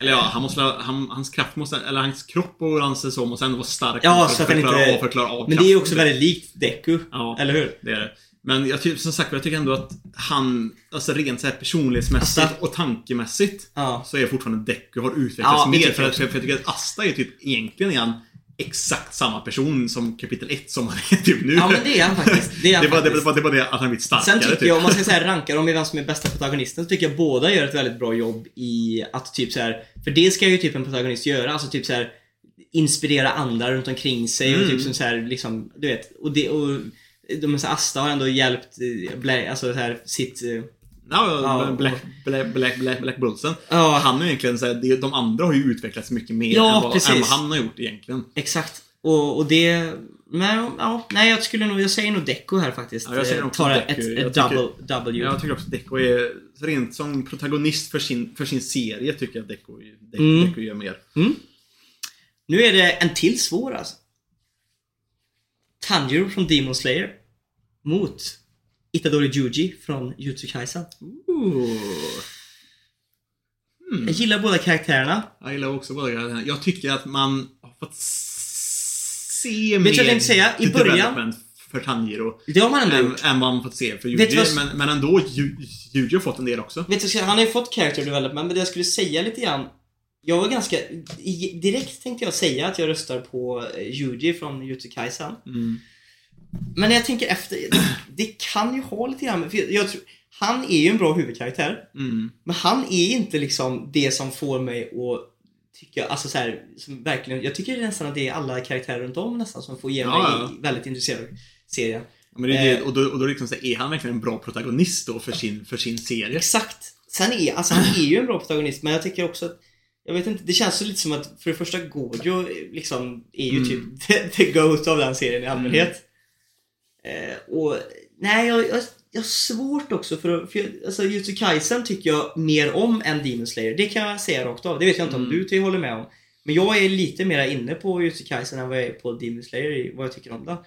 Eller ja, han måste, han, hans kraft måste, eller hans kropp och hans så måste ändå vara stark Ja, för, så att för, han inte- av, för att klara av Men det är ju kraften. också väldigt likt Deku. Ja. Eller hur? Det är det. Men jag tycker, som sagt jag tycker ändå att han, alltså rent så här personlighetsmässigt Asta. och tankemässigt Ja. så är fortfarande Deku har utvecklats Ja, det mer. För, att- för, jag tycker att Asta är typ egentligen är han exakt samma person som kapitel 1 som han är typ nu. Ja men det är han faktiskt. Det är han det, var, det, faktiskt. var, det var det att han blivit starkare Sen tycker typ. jag, om man ska säga ranka dem i vem som är bästa protagonisten, så tycker jag båda gör ett väldigt bra jobb i att typ så här. För det ska ju typ en protagonist göra, alltså typ så här inspirera andra runt omkring sig och Mm. typ som så här liksom, du vet. Och det, och de så Asta har ändå hjälpt, eh, Bla, alltså så här, sitt... eh, Ja, Ja, Black, Black, Black, Black, Black Bullsen. Ja. Han är egentligen så här, de andra har ju utvecklats mycket mer Ja, än, vad, än vad han har gjort egentligen. Exakt. Och, och det... Men ja, nej jag skulle nog, jag säger nog Deco här faktiskt. Ja, jag säger Eh, också Tar Deco. ett, Jag ett tycker- double W. Jag tycker också Deco är, rent som protagonist för sin, för sin serie, tycker jag att Deco, Deco, Mm. Deco gör mer. Nu är det en till svår alltså. Tanjiro från Demon Slayer. Mot Itadori Juji från Jutsu Kaisen. Ooh. Jag gillar båda karaktärerna. Jag gillar också båda grejerna. Jag tycker att man har fått se Vet du vad jag tänkte säga? I början- för Tanjiro. Det har man ändå Än, gjort. än vad man fått se för Vet Yuji. vad- Men, men ändå, Ju- Yuji har fått en del också. Vet du, han har ju fått character development, men det jag skulle säga lite grann jag var ganska... Direkt tänkte jag säga att jag röstar på eh, Yuji från Jutsu Kaisen. Mm. Men när jag tänker efter, det, kan ju ha lite grann med- för jag, jag tror, Han är ju en bra huvudkaraktär. Mm. Men han är inte liksom det som får mig att tycka, alltså så här, verkligen, jag tycker nästan att det är alla karaktärer runt om nästan som får ge mig Ja, ja. väldigt intresserad av serien. Men det är, det, Eh. och då, och då liksom så här, är han verkligen en bra protagonist då för sin, för sin serie? Exakt. Sen är, alltså han är ju en bra protagonist men jag tycker också att jag vet inte, det känns så lite som att för det första Gojo liksom är ju Mm. typ the, the GOAT av den serien i allmänhet. Eh, och nej, jag, jag, jag har svårt också för för jag, alltså Jutsu Kaisen tycker jag mer om än Demon Slayer. Det kan jag säga rakt av. Det vet jag inte om Mm. du till håller med om. Men jag är lite mer inne på Jutsu Kaisen än vad jag är på Demon Slayer vad jag tycker om det. Kan,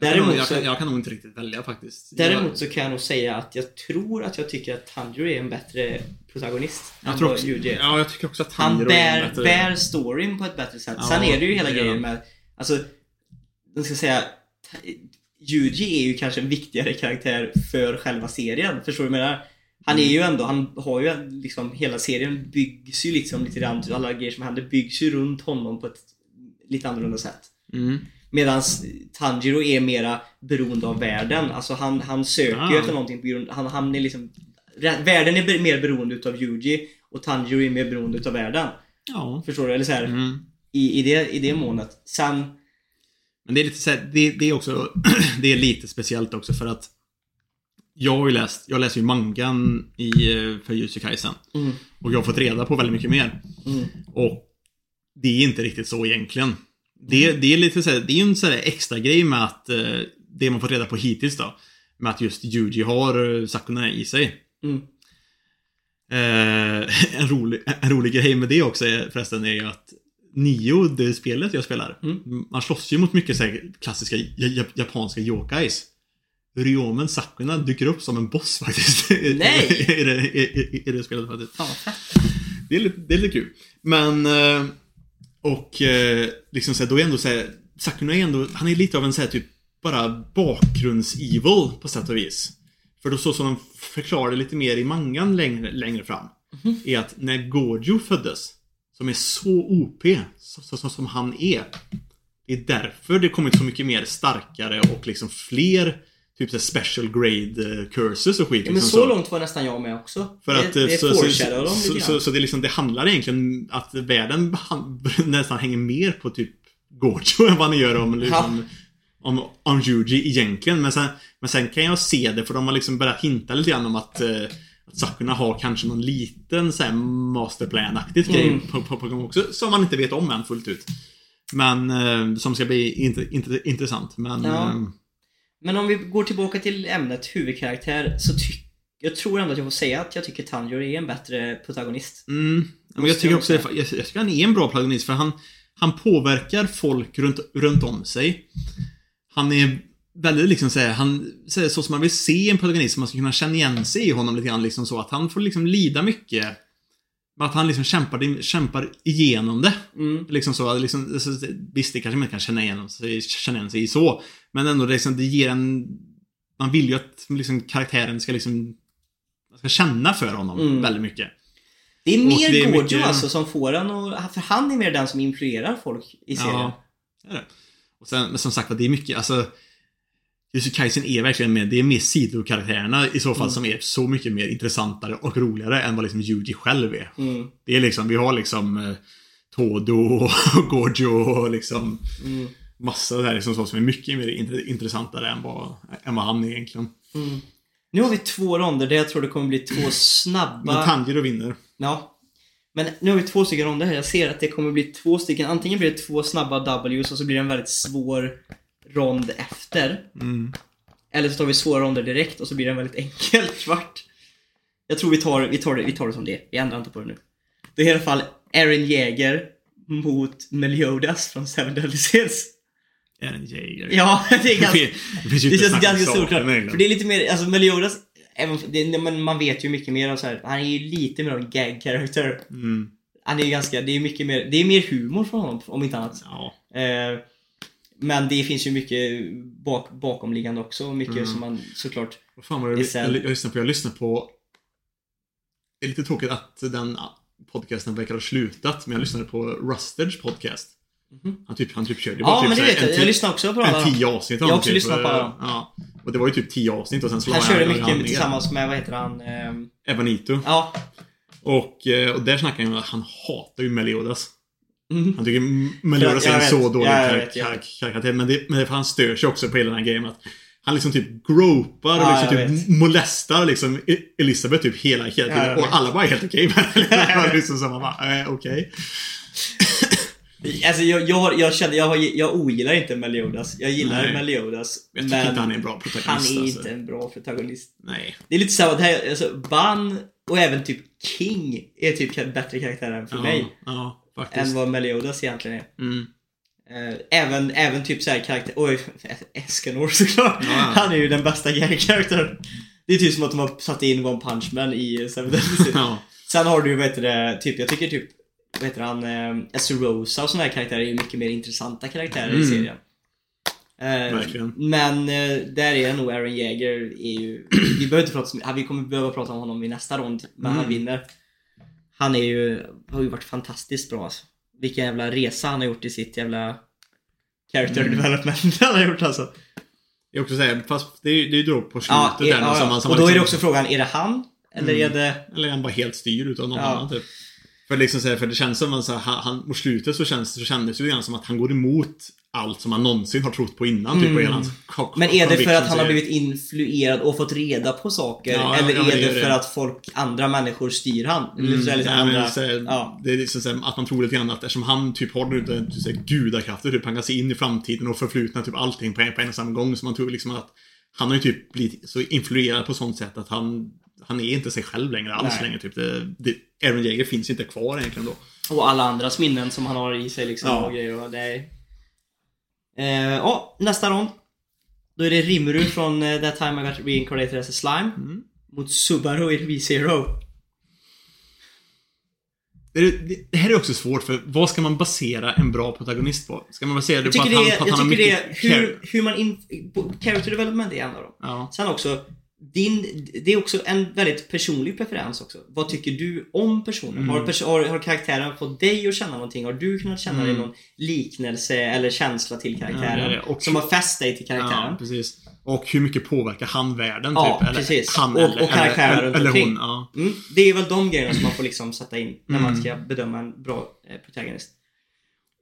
Däremot jag, så- kan, jag kan nog inte riktigt välja faktiskt. Däremot så kan jag nog säga att jag tror att jag tycker att Tanjiro är en bättre protagonist jag, tror också, ja, jag tycker också att Han Tanjiro är en bär, bättre... bär storyn på ett bättre sätt. Ja, Sen är det ju hela gör grejen han. med, alltså, jag ska säga, Yuji är ju kanske en viktigare karaktär för själva serien. Förstår du vad jag menar? Han är ju ändå, han har ju liksom, hela serien byggs ju liksom lite grann, alla grejer som händer byggs ju runt honom på ett lite annorlunda sätt. Mm. Medan Tanjiro är mera beroende av världen. Alltså han, han söker Ah. efter någonting på grund, han, han är liksom Världen är mer beroende utav Yuji och Tanjiro är mer beroende utav världen. Ja. Förstår du? Eller så här, Mm. i, i, det, i det månet. Sen, Men det är lite så här, det, det är också, det är lite speciellt också för att jag har ju läst, jag läser ju mangan i, eh, för Jussi Kaisen. Mm. Och jag har fått reda på väldigt mycket mer. Mm. Och det är inte riktigt så egentligen. Det, det är lite så här, det är en här extra grej med att eh, det man fått reda på hittills då. Med att just Yuji har eh, Sakuna i sig. Mm. Eh, en, rolig, en rolig grej med det också är, förresten är ju att Nio, det spelet jag spelar, Mm. man slåss ju mot mycket så klassiska ja- ja- japanska yokais. Ryomen Sakuna dyker upp som en boss faktiskt. Nej! I, det, i, i, I det spelet faktiskt. fett. Det är lite, det är lite kul. Men, eh, och eh, liksom så här, då är ändå så här, Sakuna är ändå, han är lite av en så här typ bara bakgrunds-evil på sätt och vis. För då så som de förklarar det lite mer i mangan längre, längre fram. Är att när Gojo föddes, som är så OP så, så, så, som han är. Det är därför det kommit så mycket mer starkare och liksom fler typ så här special grade eh, curses och skit. Men liksom så långt var nästan jag med också. för det, att, eh, det så, så, så, så, så det, liksom, det handlar egentligen att världen nästan hänger mer på typ Gojo än vad ni gör om, liksom, om, om Yuji egentligen. Men sen, men sen kan jag se det för de har liksom börjat hinta lite grann om att, eh, att Sakuna har kanske någon liten så här masterplan-aktigt grej Mm. på, på, på gång också. Som man inte vet om än fullt ut. Men eh, som ska bli inte, inte, intressant. Men Ja. eh, Men om vi går tillbaka till ämnet huvudkaraktär så tycker jag tror ändå att jag får säga att jag tycker Tanjiro är en bättre protagonist. Mm. Men jag tycker också jag, jag tycker han är en bra protagonist för han, han påverkar folk runt, runt om sig. Han är väldigt liksom såhär, han, så, så som man vill se en protagonist, så man ska kunna känna igen sig i honom lite grann liksom så att han får liksom lida mycket. Men Att han liksom kämpar, kämpar igenom det. Mm. Liksom så, liksom, så, visst, det kanske man inte kan känna igen sig, känna igen sig i så. Men ändå, det, liksom, det ger en... Man vill ju att liksom, karaktären ska liksom... Man ska känna för honom Mm. väldigt mycket. Det är mer det är Gojo mycket- alltså som får en och, För han är mer den som influerar folk i serien. Ja, det är det. Och sen, men som sagt det är mycket, alltså Jujutsu Kaisen är verkligen med, det är mer sidokaraktärerna i så fall Mm. som är så mycket mer intressantare och roligare än vad liksom Yuji själv är. Mm. Det är liksom, vi har liksom eh, Todo och Gojo och liksom Mm. Massa där liksom så som är mycket mer int- intressantare än vad, än vad han är egentligen. Mm. Nu har vi två ronder där jag tror det kommer bli två Men snabba... Tanjiro vinner. Ja. Men nu har vi två stycken ronder här. Jag ser att det kommer bli två stycken. Antingen blir det två snabba W's och så blir det en väldigt svår rond efter. Mm. Eller så tar vi svåra ronder direkt och så blir det en väldigt enkel svart. Jag tror vi tar, vi tar, det, vi tar det som det Vi ändrar inte på det nu. Det är i alla fall Aaron Jäger mot Meliodas från Seven Deadly Sins. Är en jägare. Ja, det är ganska... det finns ju Det inte känns om ganska solklart. För det är lite mer, alltså Meliodas, även, det, men man vet ju mycket mer av så här. han är ju lite mer av en gag character. Mm. Han är ju ganska, det är mycket mer, det är mer humor från honom om inte annat. Ja. Eh, men det finns ju mycket bak, bakomliggande också, mycket Mm. som man såklart Vad fan var det jag, jag lyssnade på? Jag lyssnade på... Det är lite tråkigt att den podcasten verkar ha slutat, men jag lyssnade på Rusteds podcast. Mhm. Han typ, han typ körde Ja, bara typ men det vet jag. Jag lyssnar också på alla En tio avsnitt Jag har han också typ, lyssnat på alla eh. Ja. Och det var ju typ tio avsnitt och sen så Han körde mycket ner. tillsammans med, vad heter han? ehm, Evanito. ja. Och, eh, och där snackade han om att han hatar ju Meliodas. Mhm. Han tycker Meliodas är en vet. så dålig Ja, karaktär. Men det, men det, han stör sig också på hela den här grejen att han liksom typ gropar och Ja, liksom typ molestar liksom E- Elisabeth typ hela, hela tiden. jag och alla bara är helt okej med det. Liksom så man bara, eh, okej. Alltså jag, jag, jag känner, jag, jag ogillar inte Meliodas. Jag gillar Nej. Meliodas. Jag tycker men inte han är en bra protagonist. han är alltså. inte en bra protagonist. Nej. Det är lite samma, här, alltså Ban och även typ King är typ bättre karaktärer för Ja, mig. ja, Än faktiskt. vad Meliodas egentligen är. Mm. Eh, även, även typ såhär karaktär, oj, Escanor såklart. Ja. Han är ju den bästa gag-karaktären. Det är typ som att de har satt in One Punch Man i Seven. Ja. Sen har du ju, vad heter det, typ, jag tycker typ, vad heter han, eh, Esterosa och såna här karaktärer är ju mycket mer intressanta karaktärer i Mm. serien. Eh, Verkligen. Men eh, där är nog Aaron Jäger är ju, vi behöver inte prata så mycket, vi kommer behöva prata om honom i nästa rond, men han Mm. vinner. Han är ju, har ju varit fantastiskt bra alltså. Vilken jävla resa han har gjort i sitt jävla character Mm. development han har gjort alltså. Jag också säga, fast det är det är ju då på slutet Ja, där. är, ja, som ja. man- som Och då är det liksom- också frågan, är det han? Eller Mm. är det... Eller är han bara helt styrd utav någon Ja. annan typ. För, liksom, så här, för det känns som att så här, han, mot slutet så, känns, så kändes det ju grann som att han går emot allt som han någonsin har trott på innan. Typ, Mm. hela hans Men är det för att han har blivit influerad och fått reda på saker? Ja, eller ja, är det det för att folk, andra människor styr han? Mm, det liksom ja, men andra... så här, ja. Det är liksom så här, att man tror lite grann att eftersom han typ har nu inte så här, gudakrafter, typ, han kan se in i framtiden och förflutna typ allting på en, på en och samma gång. Så man tror liksom att han har ju typ blivit så influerad på sånt sätt att han han är inte sig själv längre alls Nej. längre. Typ. Det, det, Aaron Jäger finns inte kvar egentligen då. Och alla andras minnen som han har i sig liksom Ja. och grejer och det. Eh, ja, nästa rond. Då är det Rimuru från eh, That Time I Got Reincarnated as a Slime. Mm. Mot Subaru i V-Zero. Det, här är också svårt för vad ska man basera en bra protagonist på? Ska man basera det Jag på att det, han, att jag han har tycker det, mycket... hur, hur man in, Character development är en av dem. Ja. Sen också, din, det är också en väldigt personlig preferens också. Vad tycker du om personen? Har, pers har, har karaktären fått dig att känna någonting? Har du kunnat känna dig någon liknelse eller känsla till karaktären? Ja, det är det. Och- som har fäst dig till karaktären? Ja, precis. Och hur mycket påverkar han världen Ja, typ? Eller precis. Han Och- eller, och karaktärer eller, eller hon. Ja. Mm, det är väl de grejerna som man får liksom sätta in när man Mm. ska bedöma en bra eh, protagonist.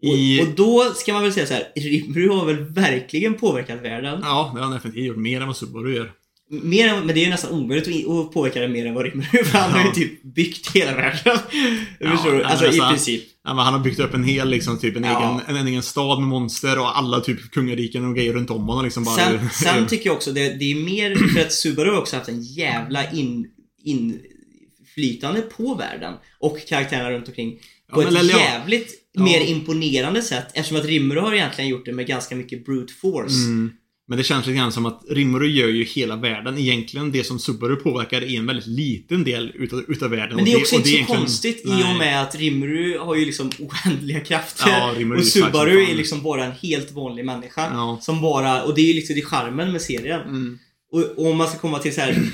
I- Och, och då ska man väl säga så här, Rimuru har väl verkligen påverkat världen. ja, det har han definitivt gjort. Mer än vad Subaru gör. Mer än, men det är ju nästan omöjligt att, påverka det mer än vad Rimuru för han har ju Ja. typ byggt hela världen. Ja, Förstår du? Alltså i nästan. princip. Ja, han har byggt upp en hel, liksom, typ en, Ja. egen, en, en egen stad med monster och alla typ kungariken och grejer runt om honom. Liksom bara, Sen, sen tycker jag också det, det är mer för att Subaru också haft en jävla in, inflytande på världen och karaktärerna runt omkring på Ja, ett ja. jävligt Ja. mer imponerande sätt eftersom att Rimuru har egentligen gjort det med ganska mycket brute force. Mm. Men det känns lite grann som att Rimuru gör ju hela världen. Egentligen det som Subaru påverkar är en väldigt liten del utav, utav världen. Men det är och också och inte så egentligen- konstigt i Nej. och med att Rimuru har ju liksom oändliga krafter. Ja, Rimuru och är Subaru fan. är liksom bara en helt vanlig människa. Ja. Som bara, och det är ju liksom det är charmen med serien. Mm. Och, och om man ska komma till så här.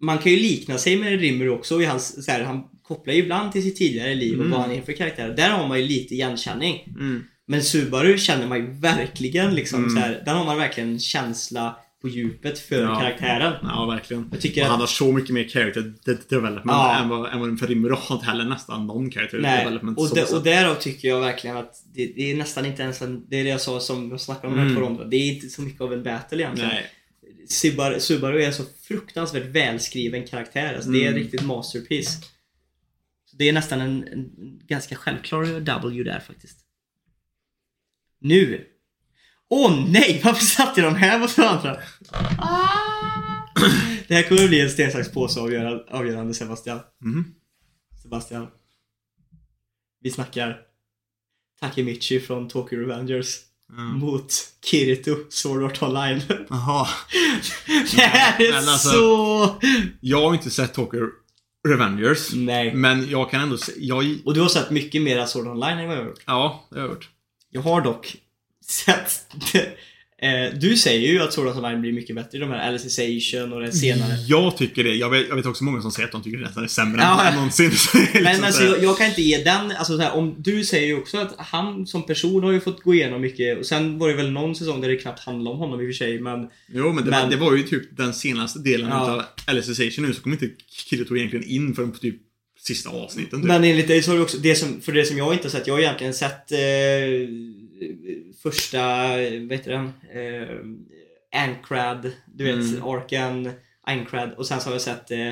Man kan ju likna sig med Rimuru också i hans, så här, han kopplar ju ibland till sitt tidigare liv och Mm. vad han är för karaktär. Där har man ju lite igenkänning. Mm. Men Subaru känner man ju verkligen liksom Mm. så här, där har man verkligen en känsla på djupet för Ja. karaktären. Ja, verkligen. Jag tycker och han har så mycket mer character de- development Ja. än vad, än vad för Rimuru har inte heller nästan någon character Nej, development. och, de, och därav tycker jag verkligen att det, det är nästan inte ens en, det är det jag sa som jag snackade om här Mm. två rondorna. Det är inte så mycket av en battle egentligen. Nej. Subaru, Subaru är en så fruktansvärt välskriven karaktär. Alltså, Det är en Mm. riktigt masterpiece. Så det är nästan en, en ganska självklar W där faktiskt. Nu! Åh nej! Varför satte jag de här mot varandra? Ah! Det här kommer att bli en sten, sax, påse avgörande, Sebastian. Mhm. Sebastian. Vi snackar Takemichi från Tokyo Revengers Ja. mot Kirito Sword Art Online. Jaha. det här är Men alltså- så... Jag har inte sett Tokyo Revengers. Nej. Men jag kan ändå se, jag, Och du har sett mycket mer Sword Art Online än vad jag har gjort. ja, det har jag gjort. Jag har dock sett... eh, du säger ju att Sword Art Online blir mycket bättre i de här Alicization och det senare. Jag tycker det. Jag vet, jag vet också många som säger att de tycker det nästan är sämre Ja. än någonsin. Är Men liksom alltså, jag, jag kan inte ge den, alltså så här, om du säger ju också att han som person har ju fått gå igenom mycket och sen var det väl någon säsong där det knappt handlade om honom i och för sig men Jo, men det, Men- Var, det var ju typ den senaste delen Ja. utav Alicization nu så kom inte Kirito egentligen in förrän typ sista avsnitten. Typ. Men enligt dig så har du också, det som, för det som jag inte har sett, jag har egentligen sett eh, första, vad heter den? Eh, Ancrad, du vet, Mm. Arken, Ancrad och sen så har jag sett eh,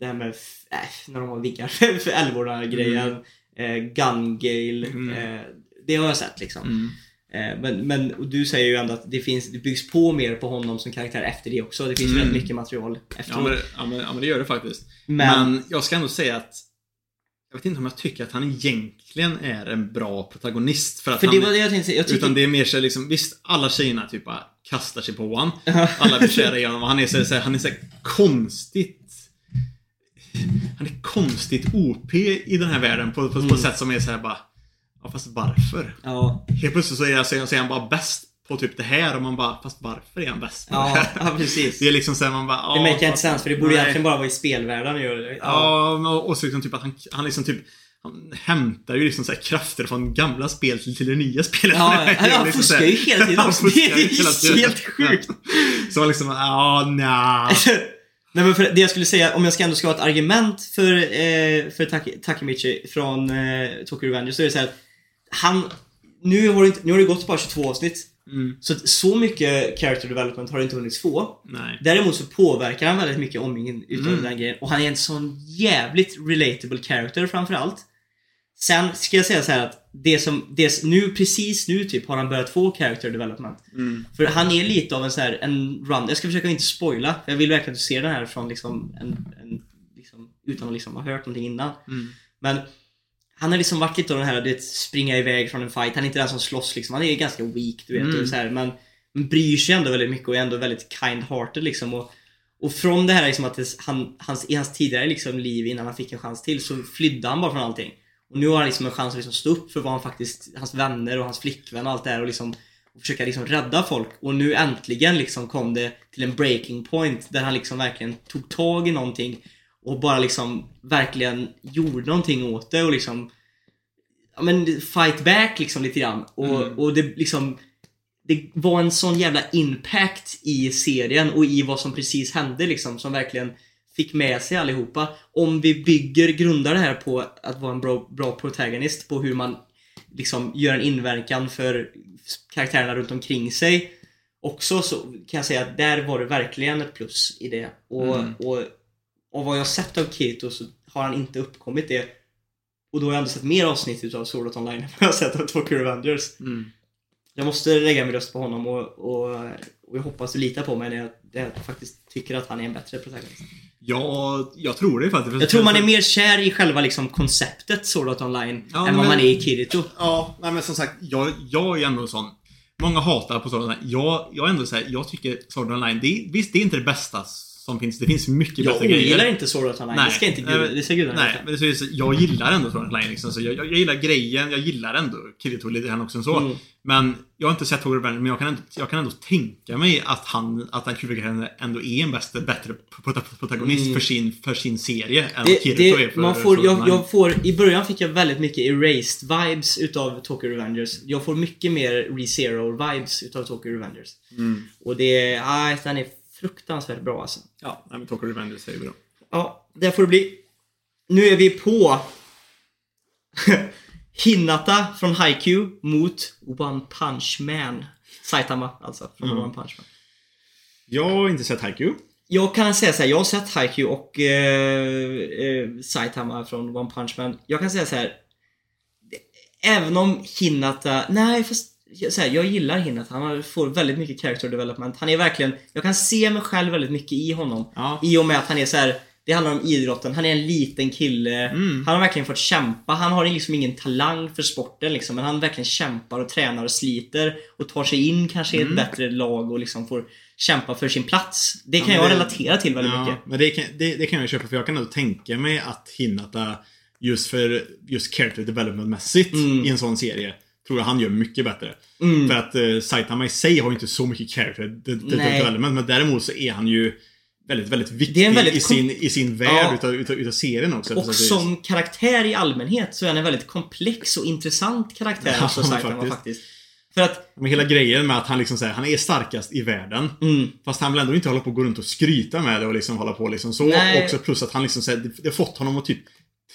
det här med, äh, när de har viggar för, för Älvårdarna-grejen, eh, Gungale, Mm. eh, det har jag sett liksom. Mm. Eh, men, men och du säger ju ändå att det finns, det byggs på mer på honom som karaktär efter det också. Det finns Mm. väldigt mycket material Ja efteråt. men, ja, men, ja, men det gör det faktiskt. Men- Men, jag ska ändå säga att jag vet inte om jag tycker att han egentligen är en bra protagonist. För att för han, det var det jag tänkte säga. Tycker, Utan det är mer så liksom, visst alla tjejerna typ bara kastar sig på honom. Alla blir kära i honom och han är så, så här, han är så konstigt Han är konstigt OP i den här världen på, på, på Mm. ett sätt som är så här bara Ja fast varför? ja, Helt plötsligt så är, så är, så är han bara bäst på typ det här och man bara Fast varför är han bäst på det ja, här? ja, precis. Det är liksom såhär man bara Det ja, make inte sense för det borde nej. egentligen bara vara i spelvärlden det. Ja, men och så liksom typ att han, han liksom typ han hämtar ju liksom så krafter från gamla spel till, det nya spelet. Ja, ja, han liksom fuskar ju hela tiden också. Det är ju helt sjukt. Så man liksom, ja, nja. Nej men för det jag skulle säga, om jag ska ändå ska ha ett argument för, eh, för Tak- Takemichi från eh, Tokyo Revengers så är det så här att han, nu har, det inte, nu har det gått bara 22 avsnitt. Mm, Så så mycket character development har det inte hunnits få. nej. Däremot så påverkar han väldigt mycket omgivningen utav Mm. den grejen. Och han är en sån jävligt relatable character framförallt. Sen ska jag säga så här att det som, det, nu precis nu typ har han börjat få character development. Mm. För han är lite av en så här, en run. Jag ska försöka inte spoila. För jag vill verkligen att du ser den här från liksom en, en liksom, utan att liksom ha hört någonting innan. Mm. Men han har liksom varit lite av den här, du vet, springa iväg från en fight. Han är inte den som slåss liksom. Han är ganska weak, du vet. Mm. Och så här, men, men bryr sig ändå väldigt mycket och är ändå väldigt kind-hearted liksom. Och, och från det här liksom att det, han, hans, i hans tidigare liksom liv innan han fick en chans till så flydde han bara från allting. Och nu har han liksom en chans att liksom stå upp för vad han faktiskt, hans vänner och hans flickvän och allt det här och liksom och försöka liksom rädda folk och nu äntligen liksom kom det till en breaking point där han liksom verkligen tog tag i någonting och bara liksom verkligen gjorde någonting åt det och liksom ja men fight back liksom lite grann och, och det liksom det var en sån jävla impact i serien och i vad som precis hände liksom som verkligen fick med sig allihopa. Om vi bygger, grundar det här på att vara en bra, bra protagonist, på hur man liksom gör en inverkan för karaktärerna runt omkring sig. Också så kan jag säga att där var det verkligen ett plus i det. Och, Mm. och, och vad jag sett av Kirito så har han inte uppkommit det. Och då har jag ändå sett mer avsnitt utav Sword Art Online än vad jag har sett av Tokyo Revengers. Mm. Jag måste lägga min röst på honom och, och, och jag hoppas du litar på mig när jag, när jag faktiskt tycker att han är en bättre protagonist. Ja, jag tror det faktiskt. Jag tror man är mer kär i själva liksom konceptet Sword Art Online Ja, än vad man är i Kirito. Ja, nej men som sagt, jag, jag är ändå en sån. Många hatar på Sword Online. Jag, jag är ändå såhär, jag tycker Sword Online, det, visst det är inte det bästa som finns. Det finns mycket Jag bättre grejer. ogillar inte Sword Art Online. det ska inte gud, det ska gudarna Nej, men det är så, jag gillar ändå Sword Art Online liksom. Så jag, jag, jag gillar grejen, jag gillar ändå Kirito lite grann också så. Mm. Men jag har inte sett Tokyo Revengers, men jag kan, ändå, jag kan ändå tänka mig att han, att den huvudkaraktären ändå är en bättre, bättre prota- protagonist Mm. för, sin, för sin serie än Det, Kirito är det, för man får, jag, jag får, I början fick jag väldigt mycket erased vibes utav Tokyo Revengers. Jag får mycket mer ReZero vibes utav Tokyo Revengers. Mm. Och det är, ah, den är fruktansvärt bra alltså. Ja, men Tokyo Revengers säger vi då. Ja, det får det bli. Nu är vi på Hinata från Haikyuu mot One Punch Man. Saitama alltså, från Mm. One Punch Man. Jag har inte sett Haikyuu. Jag kan säga så här, jag har sett Haikyuu och eh, eh, Saitama från One Punch Man. Jag kan säga så här. Även om Hinata, nej fast så här, jag gillar Hinata. Han får väldigt mycket character development. Han är verkligen, jag kan se mig själv väldigt mycket i honom. Ja. I och med att han är så här. Det handlar om idrotten, han är en liten kille. Mm. Han har verkligen fått kämpa. Han har liksom ingen talang för sporten liksom. Men han verkligen kämpar och tränar och sliter. Och tar sig in kanske i ett Mm. bättre lag och liksom får kämpa för sin plats. Det kan Ja, jag det- relatera till väldigt Ja, mycket. men det kan, det, det kan jag köpa för jag kan nog tänka mig att Hinata just för just character development-mässigt Mm. i en sån serie tror jag han gör mycket bättre. Mm. För att uh, Saitama i sig har ju inte så mycket character de, de, Nej. development men däremot så är han ju väldigt, väldigt viktig Det väldigt i, sin, i sin värld Ja. utav, utav, utav serien också. Och vis. som karaktär i allmänhet så är han en väldigt komplex och intressant karaktär Ja, också, Saitama faktiskt. faktiskt. För att, Men hela grejen med att han liksom säger han är starkast i världen. mm, Fast han vill ändå inte hålla på och gå runt och skryta med det och liksom hålla på liksom så. Nej. Också plus att han liksom säger, det, det har fått honom att typ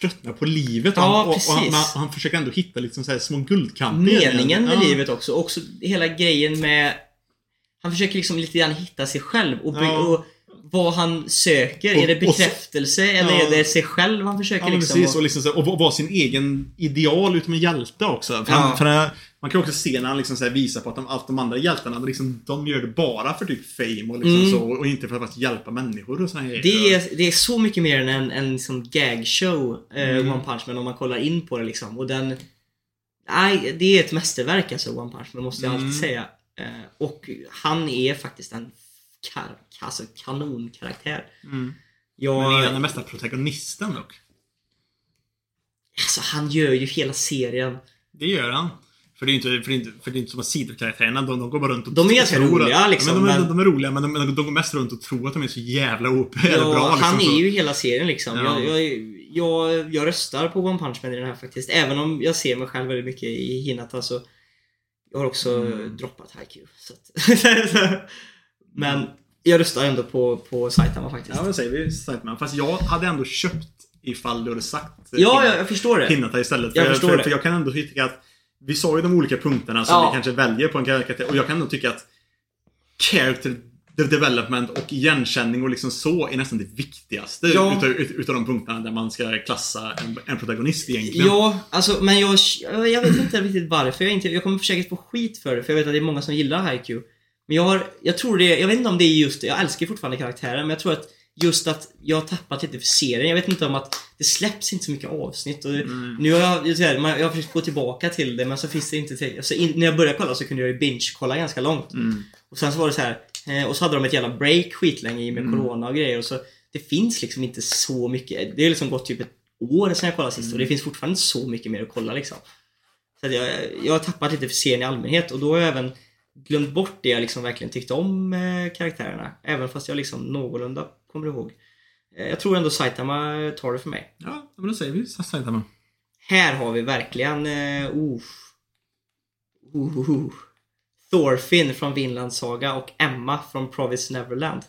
tröttna på livet. Ja, och, han, och, och han, han försöker ändå hitta liksom så här små guldkanter. meningen med Ja. livet också. Också hela grejen med... Han försöker liksom lite grann hitta sig själv och, Ja. och vad han söker. Och- är det och bekräftelse eller Ja. är det sig själv han försöker Ja, liksom? precis. och- Och, liksom så och vara sin egen ideal utom en hjälte också. För Ja. han, för han, man kan också se när han liksom så visar på att de, att de andra hjältarna, liksom, de gör det bara för typ fame och, liksom Mm. så, och inte för att hjälpa människor och grejer. Det är, det är så mycket mer än en, en sån gagshow, eh, Mm. One Punch Man, om man kollar in på det liksom. Och den... Nej, det är ett mästerverk alltså, One Punch Man, måste jag Mm. alltid säga. Eh, och han är faktiskt en kar- alltså, kanonkaraktär. Mm. Jag, Men är han den mesta protagonisten dock? alltså, han gör ju hela serien. Det gör han. För det är ju inte, för det är inte, för det är inte som att sidokaraktärerna, de, de går bara runt och De är ganska tror att- roliga, liksom, men de, är, men- de är roliga men de, de går mest runt och tror att de är så jävla OP. eller Ja, bra, liksom, han så. är ju hela serien liksom. Ja. Jag, jag, jag, jag röstar på One Punch Man i den här faktiskt. Även om jag ser mig själv väldigt mycket i Hinata så Jag har också Mm. droppat Haikyuu. Men jag röstar ändå på, på Saitama faktiskt. Ja, men säger vi Sightman. Fast jag hade ändå köpt ifall du hade sagt eh, Ja, Hin- ja, jag förstår det. Hinata istället. För Jag jag, förstår för, det. för jag kan ändå tycka att vi sa ju de olika punkterna som Ja. vi kanske väljer på en karaktär. Och jag kan ändå tycka att character development och igenkänning och liksom så är nästan det viktigaste Ja. utav, ut- utav de punkterna där man ska klassa en, en protagonist egentligen. Ja, alltså men jag, jag vet inte riktigt varför. Jag, inte, jag kommer säkert få skit för det, för jag vet att det är många som gillar Haikyuu. Men jag har, jag tror det, jag vet inte om det är just det, jag älskar fortfarande karaktären, men jag tror att just att jag har tappat lite för serien. Jag vet inte om att det släpps inte så mycket avsnitt och Mm. nu har jag, jag, har försökt gå tillbaka till det men så finns det inte till, alltså in, när jag började kolla så kunde jag ju binge-kolla ganska långt. Mm. Och sen så var det så här, eh, och så hade de ett jävla break skitlänge i med Mm. Corona och grejer och så Det finns liksom inte så mycket, det har liksom gått typ ett år sedan jag kollade sist och det finns fortfarande så mycket mer att kolla liksom. Så att jag, jag har tappat lite för serien i allmänhet och då har jag även glömt bort det jag liksom verkligen tyckte om eh, karaktärerna. Även fast jag liksom någorlunda kommer ihåg. Eh, jag tror ändå Saitama tar det för mig. Ja, men då säger vi Saitama. Här har vi verkligen... Uh, uh, uh, uh. Thorfinn från Vinland Saga och Emma från Province Neverland.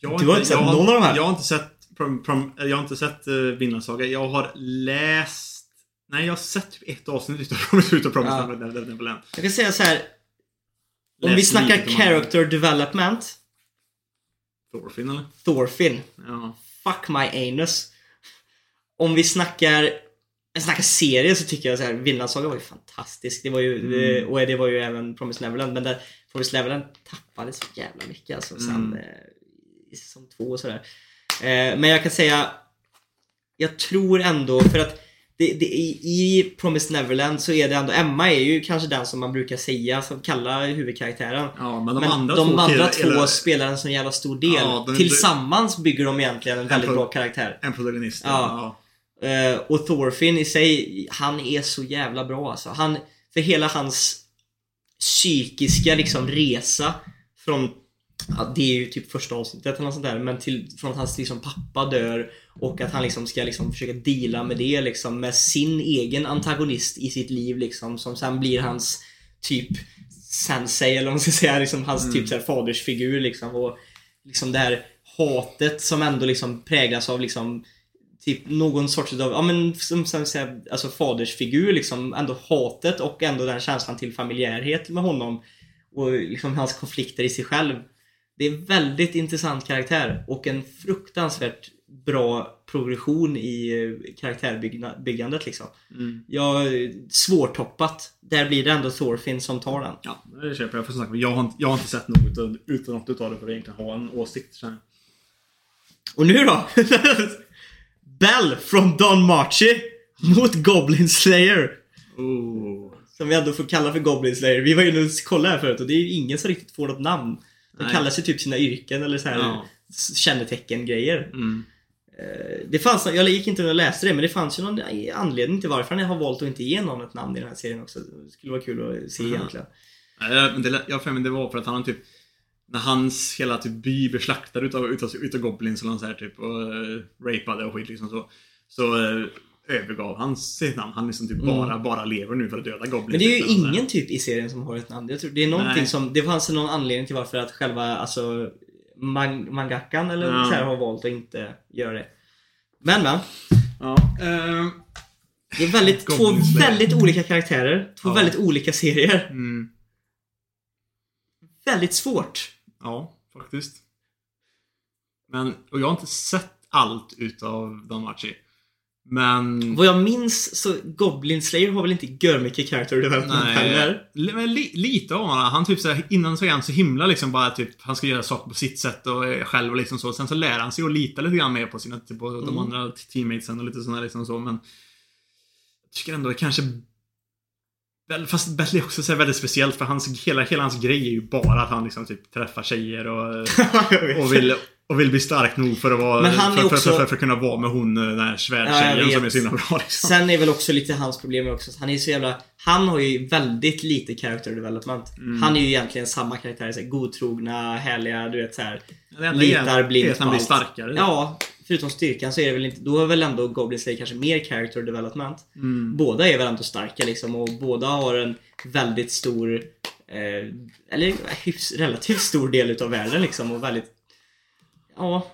Jag Du har inte sett någon av de här? Jag har inte sett, prom, prom, jag har inte sett uh, Vinland Saga. Jag har läst... Nej, jag har sett typ ett avsnitt utav Promise Ja. Neverland. Jag kan säga så här. Om vi snackar character development. Thorfinn eller? Thorfinn. Ja. Fuck my anus. Om vi snackar jag snackar serier så tycker jag så här, Vinland Saga var ju fantastisk. Det var ju, Mm. och det var ju även Promise Neverland. Men där, Promise Neverland tappade så jävla mycket alltså sen Mm. eh, i säsong två och sådär. Eh, men jag kan säga, jag tror ändå för att det, det, i, I Promise Neverland så är det ändå, Emma är ju kanske den som man brukar säga, som kallar huvudkaraktären. ja, men de Men andra de två, andra två eller spelar en så jävla stor del. Ja, de- Tillsammans bygger de egentligen en väldigt pro- bra karaktär. En protagonist. Ja. Eh, och Thorfinn i sig, han är så jävla bra alltså. Han, för hela hans psykiska liksom resa från, ja, det är ju typ första avsnittet eller något sånt där, men till, från att hans liksom pappa dör och att han liksom ska liksom försöka deala med det liksom med sin egen antagonist i sitt liv liksom som sen blir hans typ sensei eller vad man ska säga, liksom hans typ så här fadersfigur liksom och liksom det här hatet som ändå liksom präglas av liksom typ någon sorts utav, ja men som, som säga, alltså fadersfigur liksom, ändå hatet och ändå den känslan till familjärhet med honom och liksom hans konflikter i sig själv. Det är en väldigt intressant karaktär och en fruktansvärt bra progression i eh, karaktärbyggandet liksom. Mm. Ja, svårtoppat. Där blir det ändå Thorfinn som tar den. Ja, det köper jag. För sagt, jag, har jag har inte sett något utan, utan något utav det för att egentligen ha en åsikt. Så. Och nu då? Bell från Don Machi mot Goblin Slayer. Oh. Som vi ändå får kalla för Goblin Slayer. Vi var ju och kollade här förut och det är ju ingen som riktigt får något namn. De Nej. kallar sig typ sina yrken eller så här Ja. kännetecken-grejer. Mm. Eh, Det fanns, jag gick inte och läste det men det fanns ju någon anledning till varför han har valt att inte ge någon ett namn i den här serien också. Det skulle vara kul att se Aha. egentligen. Jag har för mig det var för att han typ när hans hela typ by blev slaktad utav, utav, utav goblins något så här typ och uh, rapade och skit liksom så. Så uh, övergav han sitt namn. Han liksom typ bara, bara lever nu för att döda goblins. Mm. Men det är ju liksom, ingen typ i serien som har ett namn. Jag tror det är någonting Nej. som, det fanns någon anledning till varför att själva alltså man, mangakan eller Ja. så här har valt att inte göra det. Men men. Ja. ehm, Det är väldigt, två väldigt olika karaktärer. Två Ja. väldigt olika serier. mm, Väldigt svårt. ja, faktiskt. Men, och jag har inte sett allt utav Don Machi. Men... Vad jag minns så Goblin Slayer har väl inte gör mycket character development heller. li, men li, lite av honom. Han typ så här, innan så är han så himla liksom bara typ, han ska göra saker på sitt sätt och själv och liksom så. Sen så lär han sig att lita lite grann mer på sina, typ, på de Mm. andra teammatesen och lite sådana liksom så, men jag tycker ändå kanske Fast Battle är också så väldigt speciellt för hans, hela, hela hans grej är ju bara att han liksom typ träffar tjejer och, och, vill, och vill bli stark nog för att vara... Men han är för, också- för, för, för att kunna vara med hon den här Ja, svärdtjejen som är så himla bra liksom. Sen är väl också lite hans problem också han är så jävla Han har ju väldigt lite character development. Mm. Han är ju egentligen samma karaktär, så här, godtrogna, härliga, du vet så här. Det enda litar blint på blir allt. starkare. Ja, förutom styrkan så är det väl inte, då är väl ändå Goblin Slayer kanske mer character development. Mm. Båda är väl ändå starka liksom och båda har en väldigt stor eh, eller hyfs, relativt stor del utav världen liksom och väldigt Ja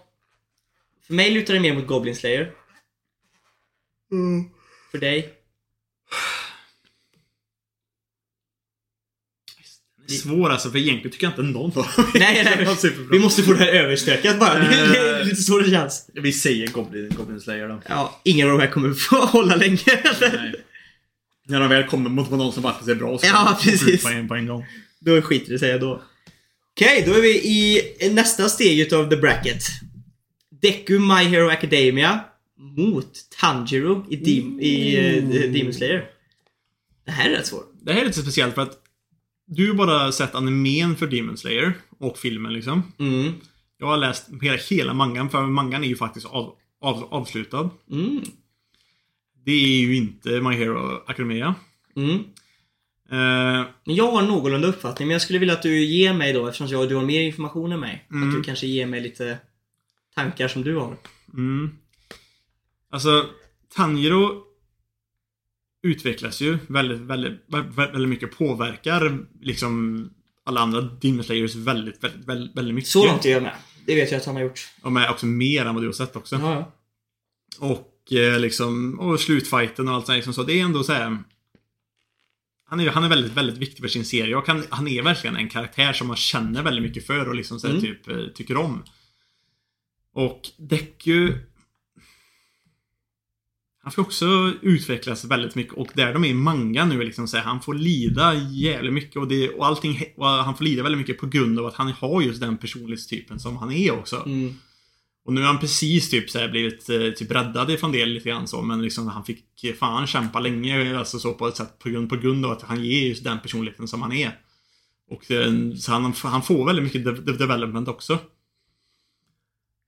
För mig lutar det mer mot Goblin Slayer. För dig? Det är svår alltså, för egentligen tycker jag inte någon var Nej, nej, superbra. Vi måste få det här överstökat bara. Det är, lite så det känns. Vi säger Goblin, Goblin Slayer då. Ja, ingen av de här kommer få hålla länge. Nej. När de väl kommer mot någon som faktiskt är bra så Ja, precis. På en, på en gång. Då skiter det sig jag då. Okej, då är vi i nästa steg utav the bracket. Deku My Hero Academia mot Tanjiro i, Dem- i uh, Demon Slayer. Det här är rätt svårt. Det här är lite speciellt för att du har bara sett animen för Demon Slayer och filmen liksom. Mm. Jag har läst hela, hela mangan, för mangan är ju faktiskt av, av, avslutad. Mm. Det är ju inte My Hero Academia. Mm. Eh, Men jag har någorlunda uppfattning, men jag skulle vilja att du ger mig då, eftersom jag, du har mer information än mig. Att du kanske ger mig lite tankar som du har. mm. Alltså, Tanjiro utvecklas ju väldigt, väldigt, väldigt, väldigt mycket. Påverkar liksom alla andra Demon Slayers väldigt, väldigt, väldigt, väldigt mycket. Så långt är jag med. Det vet jag att han har gjort. Och med också mer än vad du har sett också. Ja, ja. Och eh, liksom, och slutfighten och allt sånt liksom så. Det är ändå så här. Han är, han är väldigt, väldigt viktig för sin serie och han, han är verkligen en karaktär som man känner väldigt mycket för och liksom så här, Mm. typ eh, tycker om. Och Deku... Han får också utvecklas väldigt mycket och där de är i manga nu liksom så här, han får lida jävligt mycket och, det, och allting, och han får lida väldigt mycket på grund av att han har just den personlighetstypen som han är också. Mm. Och nu har han precis typ så här blivit eh, typ räddad ifrån det lite grann så men liksom han fick fan kämpa länge alltså så på ett sätt på grund, på grund av att han ger just den personligheten som han är. Och eh, så han, han får väldigt mycket de, de, development också.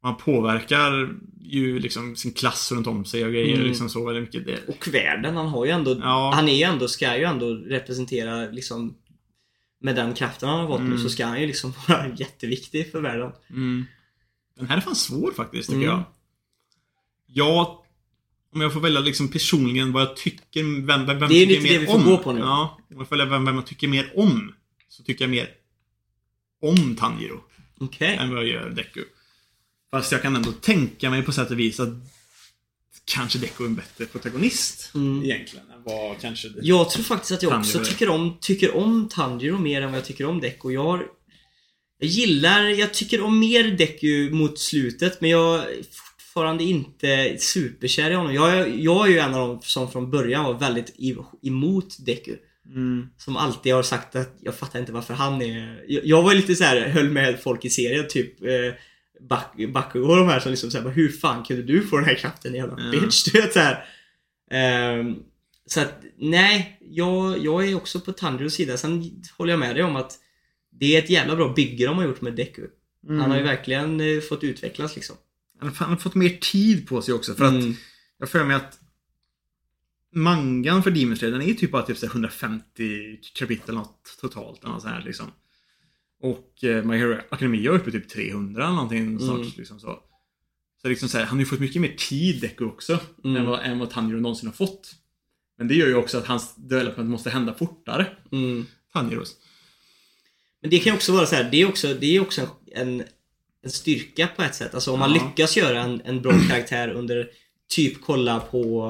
Han påverkar ju liksom sin klass runt om sig och grejer Mm. liksom så väldigt mycket. Det, Och världen, han har ju ändå... Ja. Han är ju ändå, ska ju ändå representera liksom... Med den kraften han har fått nu Mm. så ska han ju liksom vara jätteviktig för världen. mm. Den här är fan svår faktiskt tycker Mm. jag. Jag om jag får välja liksom personligen vad jag tycker, vem, vem, vem Det är tycker lite mer det vi får om. gå på nu. Ja, om jag får välja vem, vem jag tycker mer om. Så tycker jag mer om Tanjiro Okej. än vad jag gör Deku. Fast jag kan ändå tänka mig på sätt och vis att kanske Deku är en bättre protagonist Mm. egentligen än kanske. Jag tror faktiskt att jag också Tanjiro. tycker om, tycker om Tanjiro mer än vad jag tycker om Deku. Jag har... Jag gillar, jag tycker om mer Deku mot slutet men jag är fortfarande inte superkär i honom. Jag, jag är ju en av dem som från början var väldigt emot Deku. Mm. Som alltid har sagt att jag fattar inte varför han är... Jag, jag var lite så här, höll med folk i serien, typ eh, Bakugo och de här som liksom såhär, hur fan kunde du få den här kraften jävla Ja. bitch? Du vet såhär. Ehm, så att, nej, jag, jag är också på Tanjiros sida. Sen håller jag med dig om att det är ett jävla bra bygge de har gjort med Deku. Mm. Han har ju verkligen eh, fått utvecklas liksom. Han har fått mer tid på sig också för att Mm. jag för mig att mangan för Demon Slayer den är typ bara typ så här 150 kapitel något totalt. Något här, liksom. Och eh, My Hero Academia är uppe typ 300 eller någonting. Mm. Liksom så. Så liksom så här, han har ju fått mycket mer tid Deku också. Mm. Än, vad, än vad Tanjiro någonsin har fått. Men det gör ju också att hans development måste hända fortare. Mm. Tanjiros. Men det kan också vara så här, det är också, det är också en, en styrka på ett sätt. Alltså om man Ja. lyckas göra en, en bra karaktär under Typ kolla på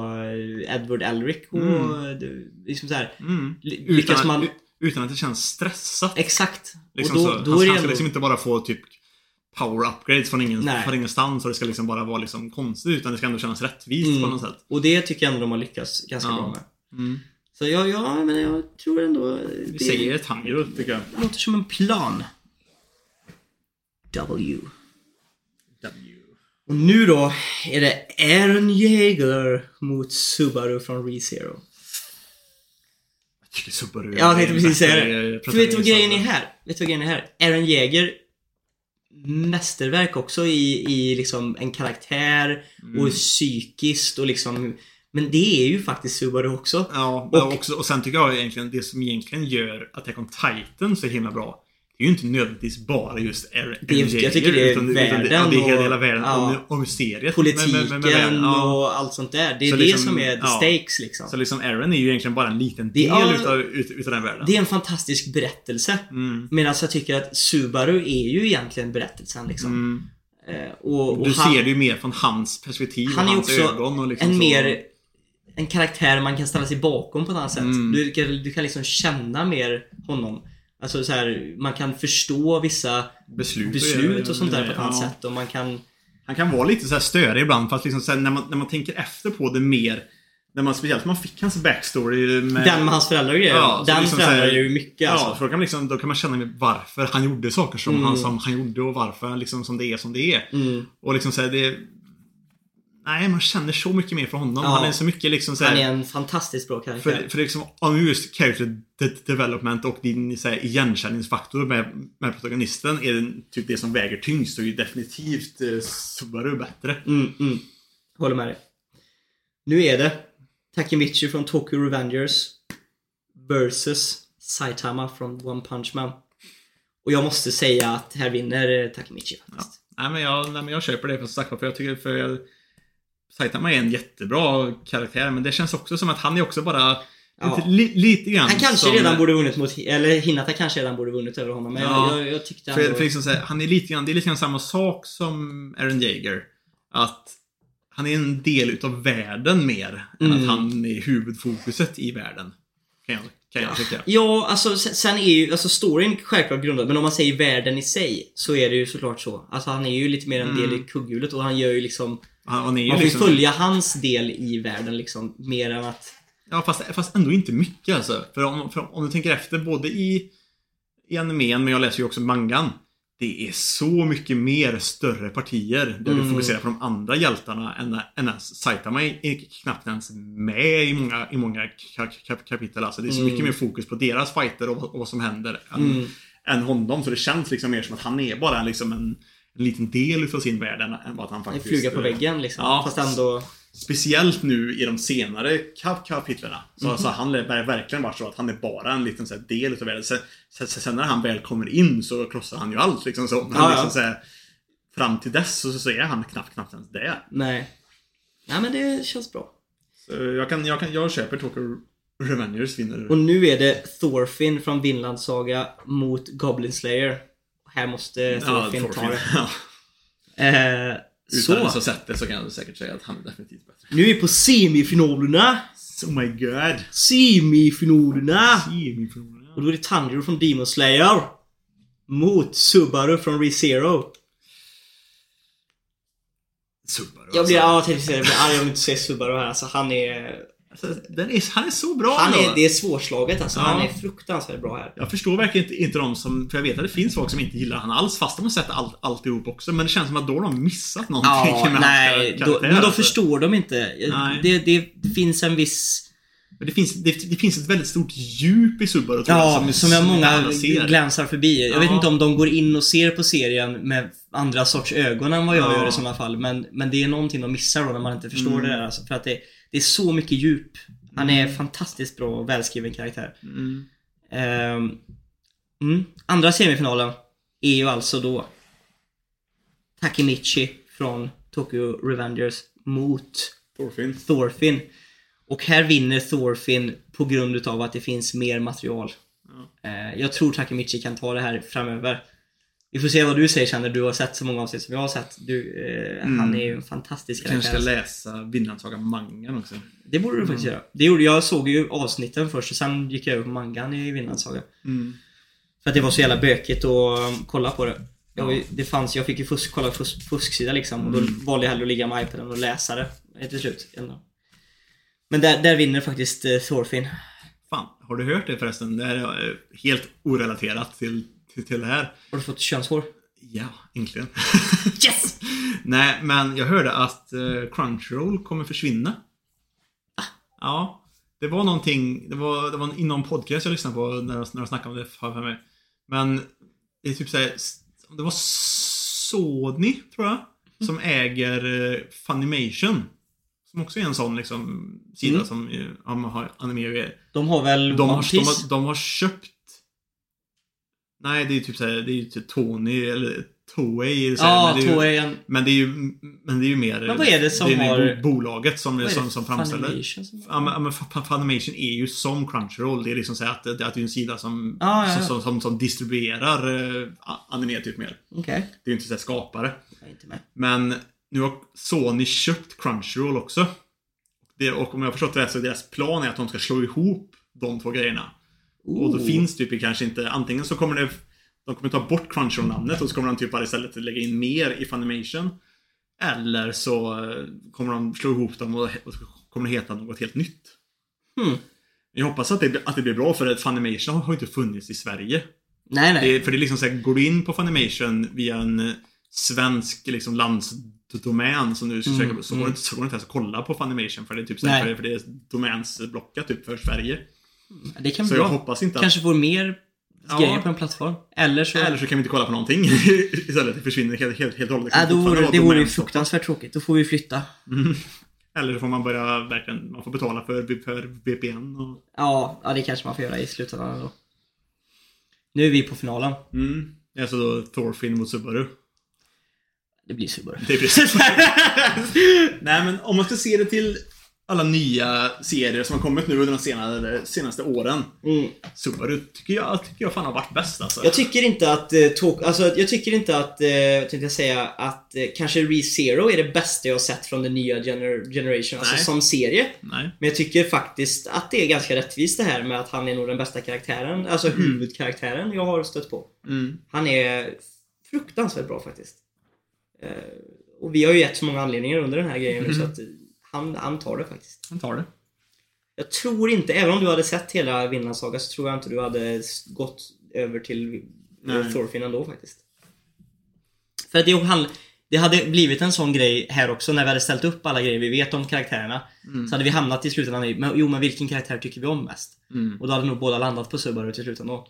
eh, Edward Elric och Mm. det- liksom så här, Mm. Utan, man... utan att det känns stressat. Exakt. Liksom och så. då, Han, då är han det ska ändå... liksom inte bara få typ power upgrades från, ingen, Nej. från ingenstans och det ska liksom bara vara liksom konstigt utan det ska ändå kännas rättvist Mm. på något sätt. Och det tycker jag ändå de har lyckats ganska Ja. bra med. Så ja, ja, men jag tror ändå... Vi Det säger Tanjiro tycker jag. låter som en plan. W. W. Och nu då är det Aaron Jaeger mot Subaru från ReZero. Jag tycker Subaru Jag tänkte precis säga det. För vet du vad grejen är här? Vet du vad grejen är här? Aaron Jäger mästerverk också i, i liksom en karaktär Mm. och psykiskt och liksom Men det är ju faktiskt Subaru också. Ja, Och- också, och sen tycker jag egentligen det som egentligen gör Attack on Titan så himla bra Det är ju inte nödvändigtvis bara just Aaron Det är- jag tycker det är utan, utan världen ja, det är hela, världen ja. och, och mysteriet. Politiken med- med- med världen, ja. och allt sånt där. Det är Så det liksom, som är the ja. stakes liksom. Så liksom Aaron är ju egentligen bara en liten del ja, utav, ut, utav den världen. Det är en fantastisk berättelse. Mm. Medan jag tycker att Subaru är ju egentligen berättelsen liksom. Mm. Eh, och, och Du han, ser det ju mer från hans perspektiv Han och är hans också ögon och liksom en så. mer en karaktär man kan ställa sig bakom på ett annat sätt. Mm. Du, kan, du kan liksom känna mer honom. Alltså så här, man kan förstå vissa beslut, beslut och sånt där på ett annat ja. sätt. Och man kan... Han kan vara lite så här störig ibland fast liksom så när, man, när man tänker efter på det mer när man, speciellt man fick hans backstory med... Den med hans föräldrar grejer. Ja, den liksom förändrar ju mycket Ja, alltså. för då kan, man liksom, då kan man känna varför han gjorde saker som, Mm. han, som han gjorde och varför liksom som det är som det är. Mm. Och liksom så här, det... Nej, man känner så mycket mer för honom. Ja. Han är så mycket liksom så Han är en fantastiskt bra karaktär. För, för liksom, om just character de- development och din så här, igenkänningsfaktor med, med protagonisten är den, typ det som väger tyngst så är definitivt eh, Subaru bättre. Mm, mm. Håller med dig. Nu är det Takemichi från Tokyo Revengers versus Saitama från One Punch Man. Och jag måste säga att här vinner Takemichi faktiskt. Nej men jag, nej, men jag köper det för sagt för jag tycker för jag, Saitama är en jättebra karaktär men det känns också som att han är också bara Ja. lite, li, lite grann Han kanske som, redan borde vunnit mot, eller Hinata kanske redan borde vunnit över honom. Men Ja. jag, jag, tyckte ändå... För, för liksom här, han är lite grann, det är lite grann samma sak som Aaron Jaeger. Att han är en del utav världen mer än Mm. att han är huvudfokuset i världen. Kan jag, kan jag tycka. Ja, alltså sen är ju, alltså storyn självklart grundad, men om man säger världen i sig så är det ju såklart så. Alltså han är ju lite mer en del i kugghjulet och han gör ju liksom, Han, man får liksom, följa hans del i världen liksom, mer än att... Ja, fast, fast ändå inte mycket alltså. För om, för om du tänker efter, både i, i animen, men jag läser ju också mangan. Det är så mycket mer större partier där Mm. du fokuserar på de andra hjältarna än, än ens Saitama är, knappt ens med i många, i många ka- ka- kapitel. Alltså det är så Mm. mycket mer fokus på deras fighter och, vad- och vad som händer än, Mm. än honom. Så det känns liksom mer som att han är bara liksom en, en liten del utav sin värld än, än vad han En faktiskt... fluga på eh, väggen liksom. Ja. Fast ändå... Speciellt nu i de senare kap kapitlerna. Så, Mhm. så har han ver- verkligen varit så att han är bara en liten så här, del utav världen. Sen, sen, sen när han väl kommer in så krossar han ju allt liksom så. Men Ja, liksom. Så här, fram till dess så, så är han knappt, knappt ens det. Nej. Nej men det känns bra. Så jag, kan, jag, kan, jag köper Tokyo Revengers vinner. Och nu är det Thorfinn från Vinland Saga mot Goblin Slayer. Här måste Thorfinn ta det. Ja. Eh, Utan så. ha sett det så kan jag säkert säga att han är definitivt bättre. Nu är vi på semifinalerna. Oh my god. Semifinalerna. Semifinalerna. Och då är det Tanjiro från Demon Slayer. Mot Subaru från ReZero. Subaru Jag blir, alltså. ja, jag tänkte säga det, jag blir arg om jag inte säger Subaru här. Alltså han är... Alltså, är, han är så bra Han är, det är svårslaget alltså. Ja. Han är fruktansvärt bra här. Jag förstår verkligen inte, inte de som, för jag vet att det finns folk som inte gillar han alls fast de har sett all, alltihop också. Men det känns som att då har de missat någonting Ja, med nej. hans Då, men då alltså. förstår de inte. Nej. Det, det finns en viss... Det, finns, det, det finns ett väldigt stort djup i Subaru tror Ja, jag, som, jag inte många glänsar förbi. Jag vet Ja. inte om de går in och ser på serien med andra sorts ögon än vad jag Ja. gör i sådana fall. Men, men det är någonting de missar då när man inte förstår Mm. det där. Alltså, för att det, det är så mycket djup. Han är fantastiskt bra och välskriven karaktär. Mm. Ehm, mm. Andra semifinalen är ju alltså då Takemichi från Tokyo Revengers mot Thorfinn. Thorfinn. Och här vinner Thorfinn på grund utav att det finns mer material. Eh, jag tror Takemichi kan ta det här framöver. Vi får se vad du säger sen när du har sett så många avsnitt som jag har sett. Du, eh, Han är ju en fantastisk Kanske ska karaktär. läsa Vinlandsaga mangan också. Det borde du faktiskt göra. Det gjorde, jag såg ju avsnitten först och sen gick jag över på mangan i Vinlands saga. Mm. För att det var så jävla bökigt att um, kolla på det. Jag, det fanns, jag fick ju fusk, kolla fusk, fusksida liksom och då valde jag hellre att ligga med iPaden och läsa det eh, till slut. ändå. Men där, där vinner faktiskt eh, Thorfinn. Fan, har du hört det förresten? Det här är eh, helt orelaterat till, till, till det här. Har du fått könshår? Ja, äntligen. Yes! Nej, men jag hörde att uh, Crunchyroll kommer försvinna. Ah. Ja. Det var någonting, det var, det var inom podcast jag lyssnade på när de, när de snackade om det för mig. Men det är typ såhär, det var Sony, tror jag, som äger eh, Funimation. Som också är en sån liksom sida Mm. som eh, ja, har anime och De har väl de har, de, har, de har köpt... Nej, det är ju typ såhär, det är ju typ Tony eller Toei. eller så här, Ja, men det är ju- en- men det är ju, men det är ju mer... Men vad är det som det är har- bo- bolaget som, Vad är som, det? som framställer. Funimation som- Ja men, Funimation är ju som Crunchyroll. Det är liksom så att, det- att det är en sida som, Ja, ja, ja. Som, som, som, distribuerar a- anime typ mer. Okej. Det är ju inte så här skapare. Inte. Men nu har Sony köpt Crunchyroll också. Det, och om jag har förstått det rätt så är deras plan är att de ska slå ihop de två grejerna. Och då finns typ kanske inte, antingen så kommer det de kommer ta bort Crunchyroll-namnet och så kommer de typ bara istället lägga in mer i Funimation. Eller så eh, kommer de slå ihop dem och, och kommer det heta något helt nytt. Hmm. Jag hoppas att det, att det blir bra för att Funimation har ju inte funnits i Sverige. Nej, nej. Det, för det är liksom så här, går du in på Funimation via en eh, svensk liksom landsdomän som du ska Mm, söka på så, går mm. det inte ens att kolla på Funimation för det är typ så här, för det är domänsblockat typ för Sverige. Det kan Så bli jag bra. hoppas inte att... Kanske får mer Ja. grejer på en plattform. Eller så... Eller så kan vi inte kolla på någonting istället. Det försvinner helt, helt, helt och hållet. äh, då kommer vore, det vore fruktansvärt tråkigt. Då får vi flytta. Mm. Eller så får man börja verkligen, man får betala för, för VPN och... Ja, ja, det kanske man får göra i slutändan ändå. Nu är vi på finalen. Mm. Alltså då Thorfinn mot Subaru. Det blir Subaru. Det är precis. Nej men om man ska se det till alla nya serier som har kommit nu under de senaste, senaste åren. Mm. Subaru tycker jag, tycker jag fan har varit bäst alltså. Jag tycker inte att eh, alltså jag tycker inte att, eh, tänkte jag säga, att eh, kanske ReZero är det bästa jag har sett från den nya gener- generation, alltså Nej. som serie. Nej. Men jag tycker faktiskt att det är ganska rättvist det här med att han är nog den bästa karaktären, alltså huvudkaraktären jag har stött på. Mm. Han är fruktansvärt bra faktiskt. Eh, och vi har ju gett så många anledningar under den här grejen nu så att han, han tar det faktiskt. Han tar det. Jag tror inte, även om du hade sett hela Vinland Saga så tror jag inte du hade gått över till Nej. Thorfinn ändå faktiskt. För att det, han, det hade blivit en sån grej här också när vi hade ställt upp alla grejer vi vet om karaktärerna. Så hade vi hamnat i slutändan i, men, jo men vilken karaktär tycker vi om mest? Mm. Och då hade nog båda landat på Subaru till slut ändå.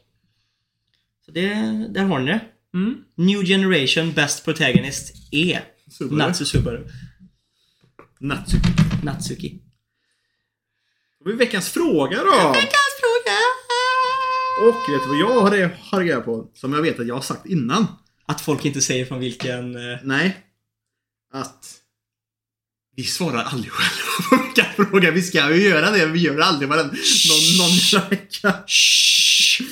Så det, där har ni det. Mm. New Generation Best Protagonist är Subaru. Natsu Subaru. Natsuki. Natsuki. Då blir veckans fråga då. Veckans fråga! Och vet du vad jag har, reda på? Som jag vet att jag har sagt innan. Att folk inte säger från vilken... eh, Nej. Att vi svarar aldrig själva på veckans fråga. Vi ska ju göra det, men vi gör det aldrig varenda, någon, någon jävla vecka. Shh.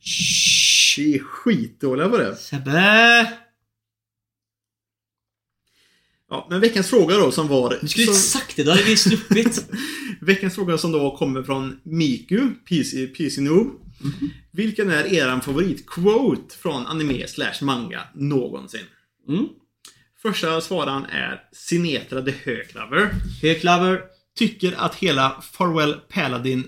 Shh. Vi är skitdåliga på det. Sebbe! Ja, men veckans fråga då som var... Du skulle som, inte sagt det, då hade vi sluppit. veckans fråga som då kommer från Miku, PC, PC Noob. Vilken är eran favoritquote från anime slash manga någonsin? Mm. Första svararen är Sinetra the Höglover. Högklaver. Tycker att hela Farewell Paladin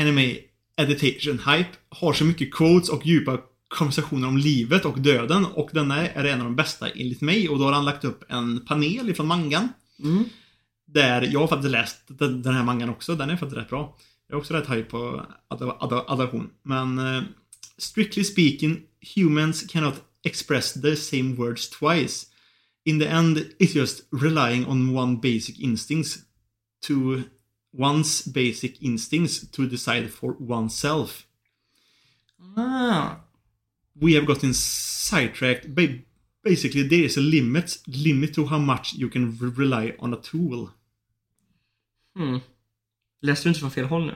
Anime Editation Hype har så mycket quotes och djupa konversationer om livet och döden och denna är en av de bästa enligt mig och då har han lagt upp en panel ifrån mangan. Mm. Där jag har faktiskt läst den, här mangan också, den är faktiskt rätt bra. Jag är också rätt hype på ad- ad- adaption. Men eh, strictly speaking, humans cannot express the same words twice. In the end, it's just relying on one basic instincts to one's basic instincts to decide for oneself. Ah. We have gotten sidetracked. Ba- basically, there is a limit, limit to how much you can re- rely on a tool. Mm. Läste du inte från fel håll nu?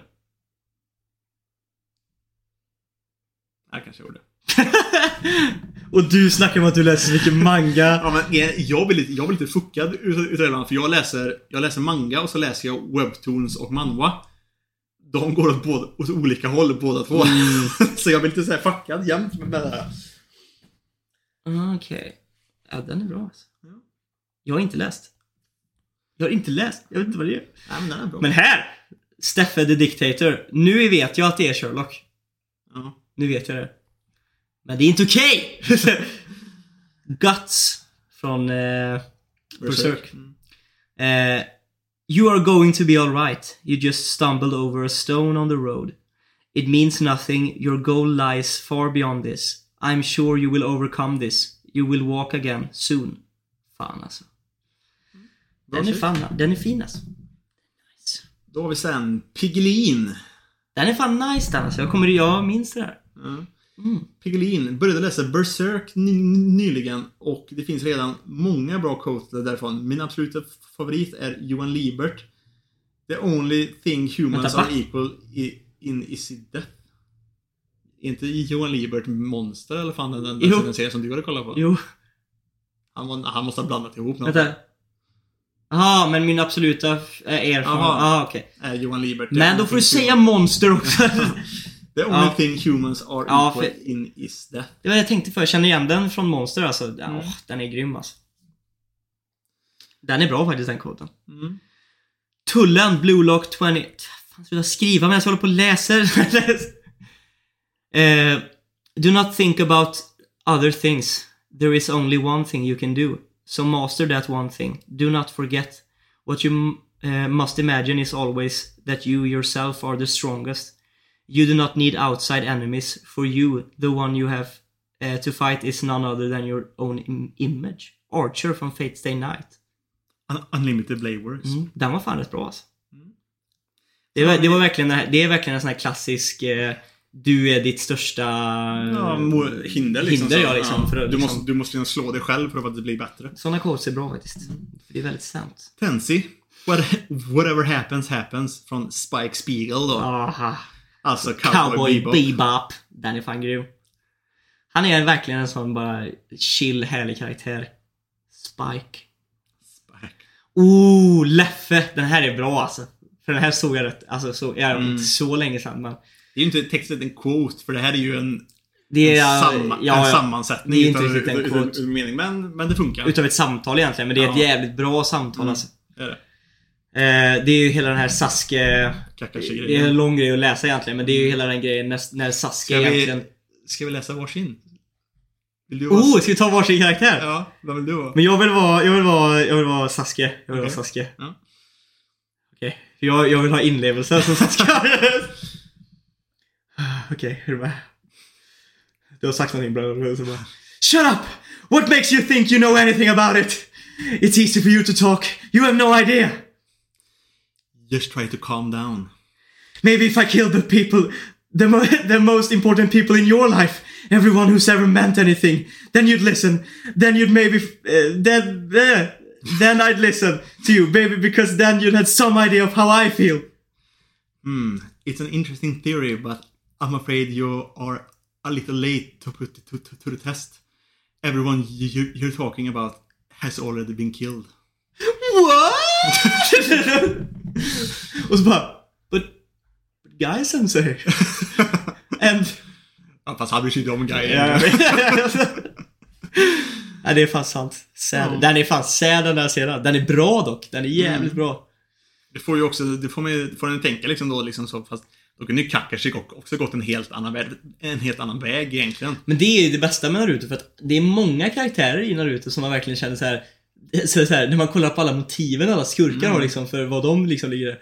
Jag kanske gjorde. Och du snackar om att du läser så mycket manga. Ja, men jag, blir lite, jag blir lite fuckad utav det för jag läser, jag läser manga och så läser jag webtoons och manhwa. De går åt, båda, åt olika håll båda två. så jag blir lite såhär fuckad jämt med det här. Ah, Okej. Ja, den är bra alltså. Jag har inte läst. Jag har inte läst. Jag vet inte vad det är. Nej, men den är bra. Men här! Steffe the Dictator. Nu vet jag att det är Sherlock. ja. Nu vet jag det. Men det är inte okej! Guts från eh, Berserk. Mm. Eh, you are going to be alright. You just stumbled over a stone on the road. It means nothing. Your goal lies far beyond this. I'm sure you will overcome this. You will walk again soon. Fan alltså. Den är fan, den är fin alltså. Nice. Då har vi sen Piggelin. Den är fan nice den alltså. Jag kommer, jag minns det där. Ja. Mm. Piggelin började läsa Berserk ny nyligen och det finns redan många bra quotes därifrån. Min absoluta favorit är Johan Liebert. The only thing humans Vänta, are equal in is death. Inte Johan Liebert monster eller fan den, den, serien som du hade kollat på? Jo, Han, han måste ha blandat ihop något. vänta. Jaha, men min absoluta från... Jaha. Okej. Är Johan Liebert. Men då får du säga monster också. The only Ja. thing humans are Ja, equal för- in is death. Det var det jag tänkte för. Jag känner igen den från Monster alltså. Mm. åh, den är grym alltså. Den är bra faktiskt den koden. Mm. Tullen, Blue Lock 20... Fan, sluta skriva medan jag håller på och läser. eh, do not think about other things. There is only one thing you can do. So master that one thing. Do not forget. What you uh, must imagine is always that you yourself are the strongest. You do not need outside enemies. For you, the one you have uh, to fight is none other than your own im- image. Archer från Fate Stay Night. Un- Unlimited Blade Works. Mm, den var fan rätt bra alltså. Det, var, det, var verkligen, det är verkligen en sån här klassisk eh, du är ditt största Ja, mo- hinder liksom. hinder ja, liksom, för att, du, liksom, måste, du måste slå dig själv för att det blir bättre. Sådana quotes är bra faktiskt. För det är väldigt sant. Tensi. What, whatever happens happens från Spike Spiegel då. Aha. Alltså Cowboy, Cowboy Bebop. Bebop. Den är fan grym. Han är verkligen en sån bara chill, härlig karaktär. Spike. Spike. Ooh, Leffe. Den här är bra alltså. För den här såg jag rätt, alltså så, jag Mm. inte så länge sedan men. Det är ju inte textet en quote, för det här är ju en, Det en, är, samma, ja, en sammansättning Det är inte utav- riktigt en utav- quote. utav mening. Men, men det funkar. Utav ett samtal egentligen, men det är ett Ja. jävligt bra samtal Mm. alltså. Det är det. Eh, det är ju hela den här Sasuke... Det är en lång grej att läsa egentligen, men det är ju hela den grejen när, när Sasuke Ska vi- egentligen... Ska vi läsa varsin? Vill du vara... Oh, ska vi ta varsin karaktär? Ja, vad vill du vara? Men jag vill vara, jag vill vara, jag vill vara Sasuke. Jag vill Okej. vara Sasuke. Ja. Okej. Jag, jag vill ha inlevelse som Sasuke. Okej, är du med? Du har sagt någonting bra. Så bara, Shut up! What makes you think you know anything about it? It's easy for you to talk. You have no idea. Just try to calm down. Maybe if I killed the people, the, mo- the most important people in your life, everyone who's ever meant anything, then you'd listen. Then you'd maybe, uh, then, uh, then I'd listen to you, baby, because then you'd have some idea of how I feel. Hmm. It's an interesting theory, but I'm afraid you are a little late to put it to, to, to the test. Everyone you, you're talking about has already been killed. Och så bara, but, but guy sensei. And... ja, fast han bryr sig inte om grejer. Ja, ja, det är fan sant. Sad. Ja. Den är fan sad den där serien. Den är bra dock. Den är jävligt bra. Det får ju också, det får man får en tänka liksom då liksom så, fast då kunde ju Kakashi också gått en helt annan väg, en helt annan väg egentligen. Men det är ju det bästa med Naruto för att det är många karaktärer i Naruto som man verkligen känner så här. Så, så här när man kollar på alla motiven alla skurkar har liksom för vad de liksom ligger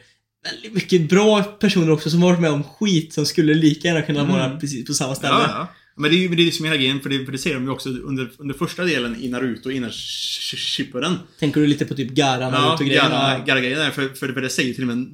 Väldigt mycket bra personer också som varit med om skit som skulle lika gärna kunna vara precis på samma ställe. Ja, ja. Men det är ju det är som hela grejen, för det, för det ser de ju också under, under första delen i Naruto innan Sh- Sh- Shippuden. Tänker du lite på typ Gara Ja, Naruto-grejen? Gara- Gara-grejen där, för, för, för det säger till och med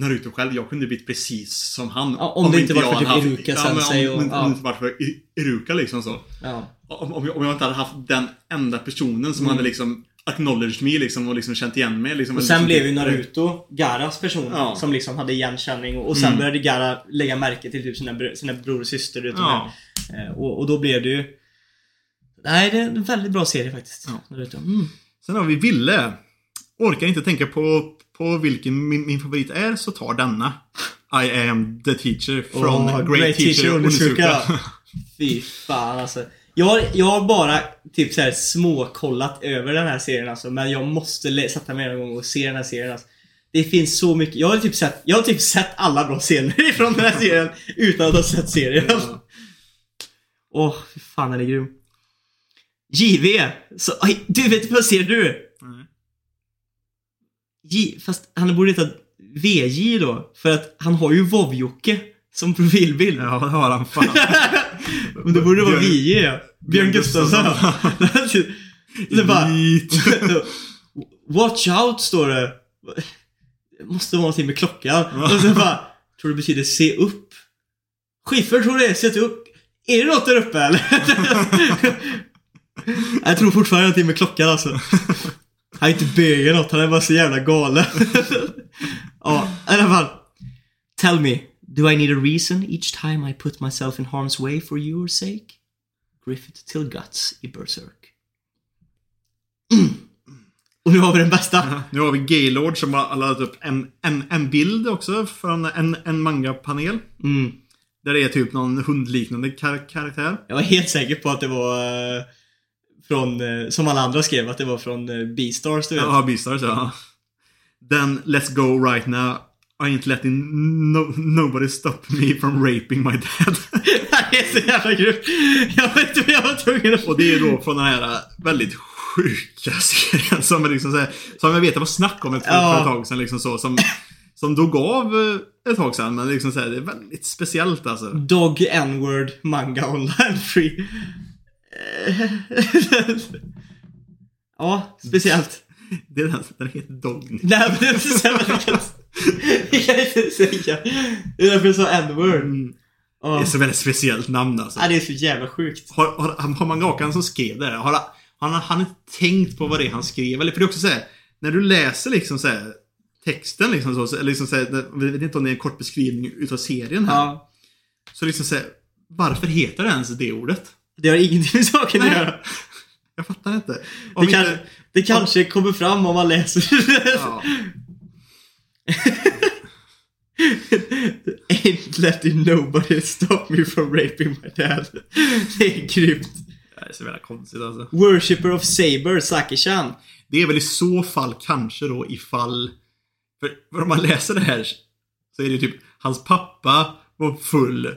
Naruto själv, jag kunde blivit precis som han. Ja, om det inte var för typ haft- Iruka ja, sensei om, och- om, ja. om det inte varit för Iruka liksom så. ja. Om, om, jag, om jag inte hade haft den enda personen som Mm. hade liksom acknowledged me liksom och liksom känt igen mig liksom. Och sen blev ju Naruto Garas person Ja. som liksom hade igenkänning och, och sen Mm. började Gara lägga märke till typ sina, sina bror och syster. Ja. Eh, och, och då blev det ju... Nej, det är en väldigt bra serie faktiskt. Ja. Naruto. Mm. Sen har vi Ville. Orkar inte tänka på, på vilken min, min favorit är, så tar denna. I am the teacher from Åh, Great, Teacher, Onizuka. Fy fan alltså. Jag, har- jag har bara typ så här småkollat över den här serien alltså, men jag måste sätta mig en gång och se den här serien alltså. Det finns så mycket. Jag har typ sett, jag har typ sett alla bra scener från den här serien utan att ha sett serien. Åh, Ja. fy fan den är grym. JV! Så, oj, du vet vad ser du? Nej. J, fast han borde heta VJ då, för att han har ju Vovjocke som profilbild. Ja, det har han fan. Men då borde det vara ja. Björn Gustafsson. det bara... Watch out står det. Det måste vara någonting med klockan. Och så bara... Tror det betyder se upp. Schiffer tror det är se upp. Är det något där uppe eller? Jag tror fortfarande någonting med klockan alltså. Han är inte böger något, han är bara så jävla galen. ja, i alla fall. Tell me, do I need a reason each time I put myself in harm's way for your sake? Griffith till guts i Berserk. Mm. Och nu har vi den bästa. Nu har vi Gaylord som har laddat upp en, en, en bild också från en, en manga-panel. Mm. Där det är typ någon hundliknande kar karaktär. Jag var helt säker på att det var eh, från, eh, som alla andra skrev, att det var från uh, Beastars du vet. Ja, Beastars ja. Then let's go right now. I ain't letting no, nobody stop me from raping my dad. det är så jävla grymt. Jag vet inte jag var tvungen att... Och det är då från den här väldigt sjuka serien som, är liksom så här, som jag vet det var snack om ett, Ja. för ett tag sedan. Liksom så, som, som då gav eh, ett tag sedan. Men liksom så här, det är väldigt speciellt alltså. Dog N-word manga online free. Ja, speciellt. Det är den, den heter Dogny. Nej men det är inte så vi kan- kan inte säga. Det är därför jag sa N-word. Mm. Det är så väldigt speciellt namn alltså. Ja, det är så jävla sjukt. Har, har, har Mangaka som skrev det har han, har han inte tänkt på vad det är han skrev? Eller för det är också så här, när du läser liksom så här, texten liksom så, liksom så här, vi vet inte om det är en kort beskrivning utav serien här. Ja. Så liksom så här, varför heter det ens det ordet? Det har ingenting med saken att göra. Jag fattar inte. Om Det, kan, inte- det kanske kommer fram om man läser. ja. Ain't letting nobody stop me from raping my dad. Det är grymt. Det är så jävla konstigt alltså. Worshipper of Saber, Saki-chan. Det är väl i så fall kanske då ifall... För, för om man läser det här så är det typ hans pappa var full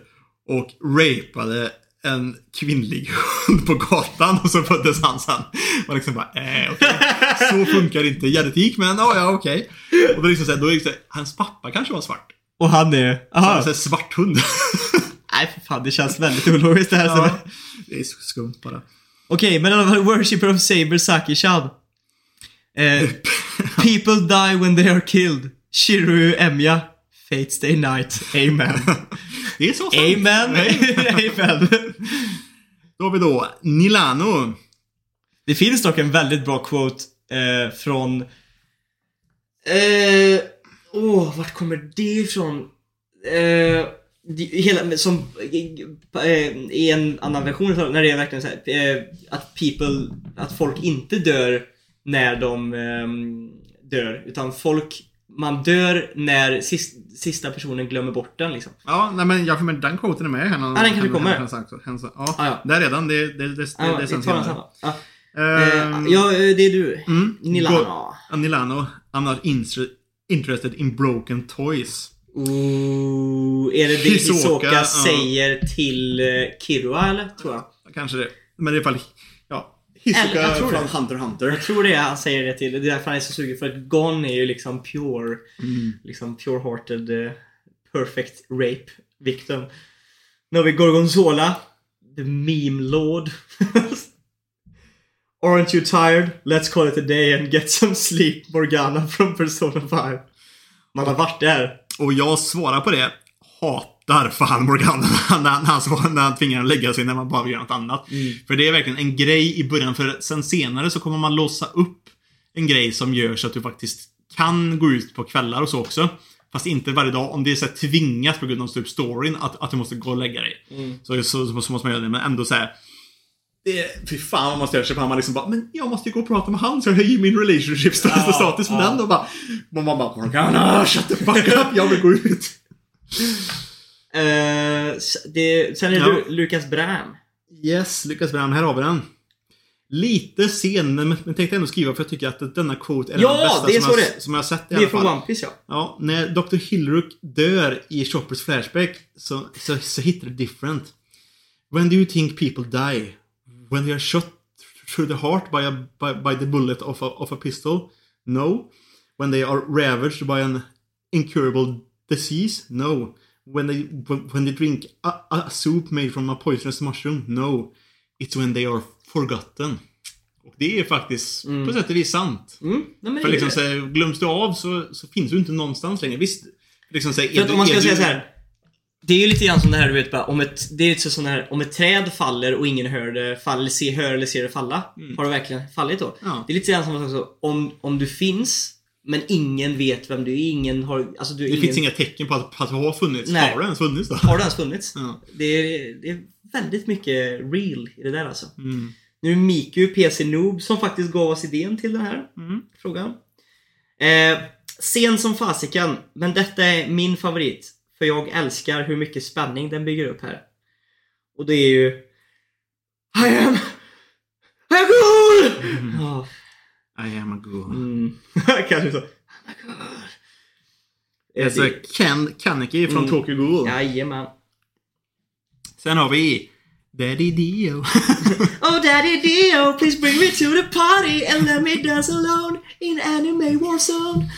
och rapade en kvinnlig hund på gatan och så föddes han sen. Man liksom bara, äh, okej. Så funkar inte genetik men ja, ja okej. Och då liksom så här, då är det så här, hans pappa kanske var svart. Och han är... Han Aha. så här svart hund. Nej, för fan. Det känns väldigt ologiskt det här. ja, det är så skumt bara. Okej, men i alla fall Worshipper of Saber, Saki-chan. Eh, people die when they are killed. Shiryu Emiya. Fate stay night. Amen. Det är så sant. Amen. Amen. Då har vi då Nilano. Det finns dock en väldigt bra quote eh, från... Eh, Åh, vart kommer det ifrån? Eh, hela, som eh, i en annan version när det är verkligen så här, eh, att people, att folk inte dör när de ehm, dör, utan folk, man dör när sis, sista personen glömmer bort den liksom. Ja, nej men jag med den quoten är med här. Ja, den kanske kommer. Ja, Ah, ja. där redan. Det, det, det, det, Ja, det är sen senare. sen då. Ja. Eh, Ehm, ja, eh, det är du. mm, Nilano. Go- Ja, Nilano. I'm not inter- interested in broken toys. Ooh, är det det Hisoka, Hisoka, ja. säger till eh, Kirua eller? Tror jag. Kanske det. Men i alla fall, ja. Hisoka Eller, jag tror från det. Hunter Hunter. Jag tror det är han säger det till. Det är därför han är så sugen. För att Gon är ju liksom pure. Liksom pure-hearted eh, perfect rape victim. Nu har vi Gorgonzola. The meme lord. Aren't you tired? Let's call it a day and get some sleep Morgana from Persona 5. Man har varit där. Och jag svarar på det. Hatar fan Morgana när han, när han, när han tvingar honom lägga sig när man bara vill göra något annat. Mm. För det är verkligen en grej i början. För sen senare så kommer man låsa upp en grej som gör så att du faktiskt kan gå ut på kvällar och så också. Fast inte varje dag. Om det är så här tvingat på grund av typ storyn att, att du måste gå och lägga dig. Mm. Så, så, så, måste man göra det. Men ändå så här. Det, fy fan vad man stör sig på. Man liksom bara, men jag måste ju gå och prata med han så jag höjer min relationship status status för ja. den. Och bara, man bara Morgana, shut the fuck up, jag vill gå ut. Eh, det, sen är Ja. det Lukas Bram. Yes, lyckas Bram, här har vi den. Lite sen, men men tänkte ändå skriva för jag tycker att denna quote är Ja, den bästa det är som, jag, det- som jag har sett i Det är alla från fall. One Piece ja. Ja, när Dr. Hillrook dör i Choppers Flashback så, så, så hittar det different. When do you think people die? When they are shot through the heart by, a, by, by the bullet of a, of a pistol? No. When they are ravaged by an incurable disease? No. When they, when, when they drink a, a soup made from a poisonous mushroom? No. It's when they are forgotten. Och det är faktiskt på sätt och vis sant. Mm. Nej, För liksom så glöms du av så, så finns du inte någonstans längre. Visst, liksom så För att du- om man ska är säga du- så här. Det är ju lite grann som det här du vet bara, om ett, det är lite sån här, om ett träd faller och ingen hör det eller ser, hör eller ser det falla. Har det verkligen fallit då? Ja. Det är lite grann som att så, om, om du finns, men ingen vet vem du är, ingen har, alltså du, Det ingen, finns inga tecken på att, på att det har funnits. Nej. Har det ens funnits då? Har det ens funnits? Ja. Det, är, det är väldigt mycket real i det där alltså. Mm. Nu är det Miku, PC Noob, som faktiskt gav oss idén till den här Mm. frågan. Eh, sen som fasiken, men detta är min favorit. För jag älskar hur mycket spänning den bygger upp här. Och det är ju... I am... I am cool! Ja, I am a god. mm. Kanske så. I'm a cool. Alltså Ken Kaneki från Mm. Tokyo Ghoul. Jajamän. Sen har vi Daddy Dio. Oh daddy Dio, please bring me to the party and let me dance alone in anime warzone.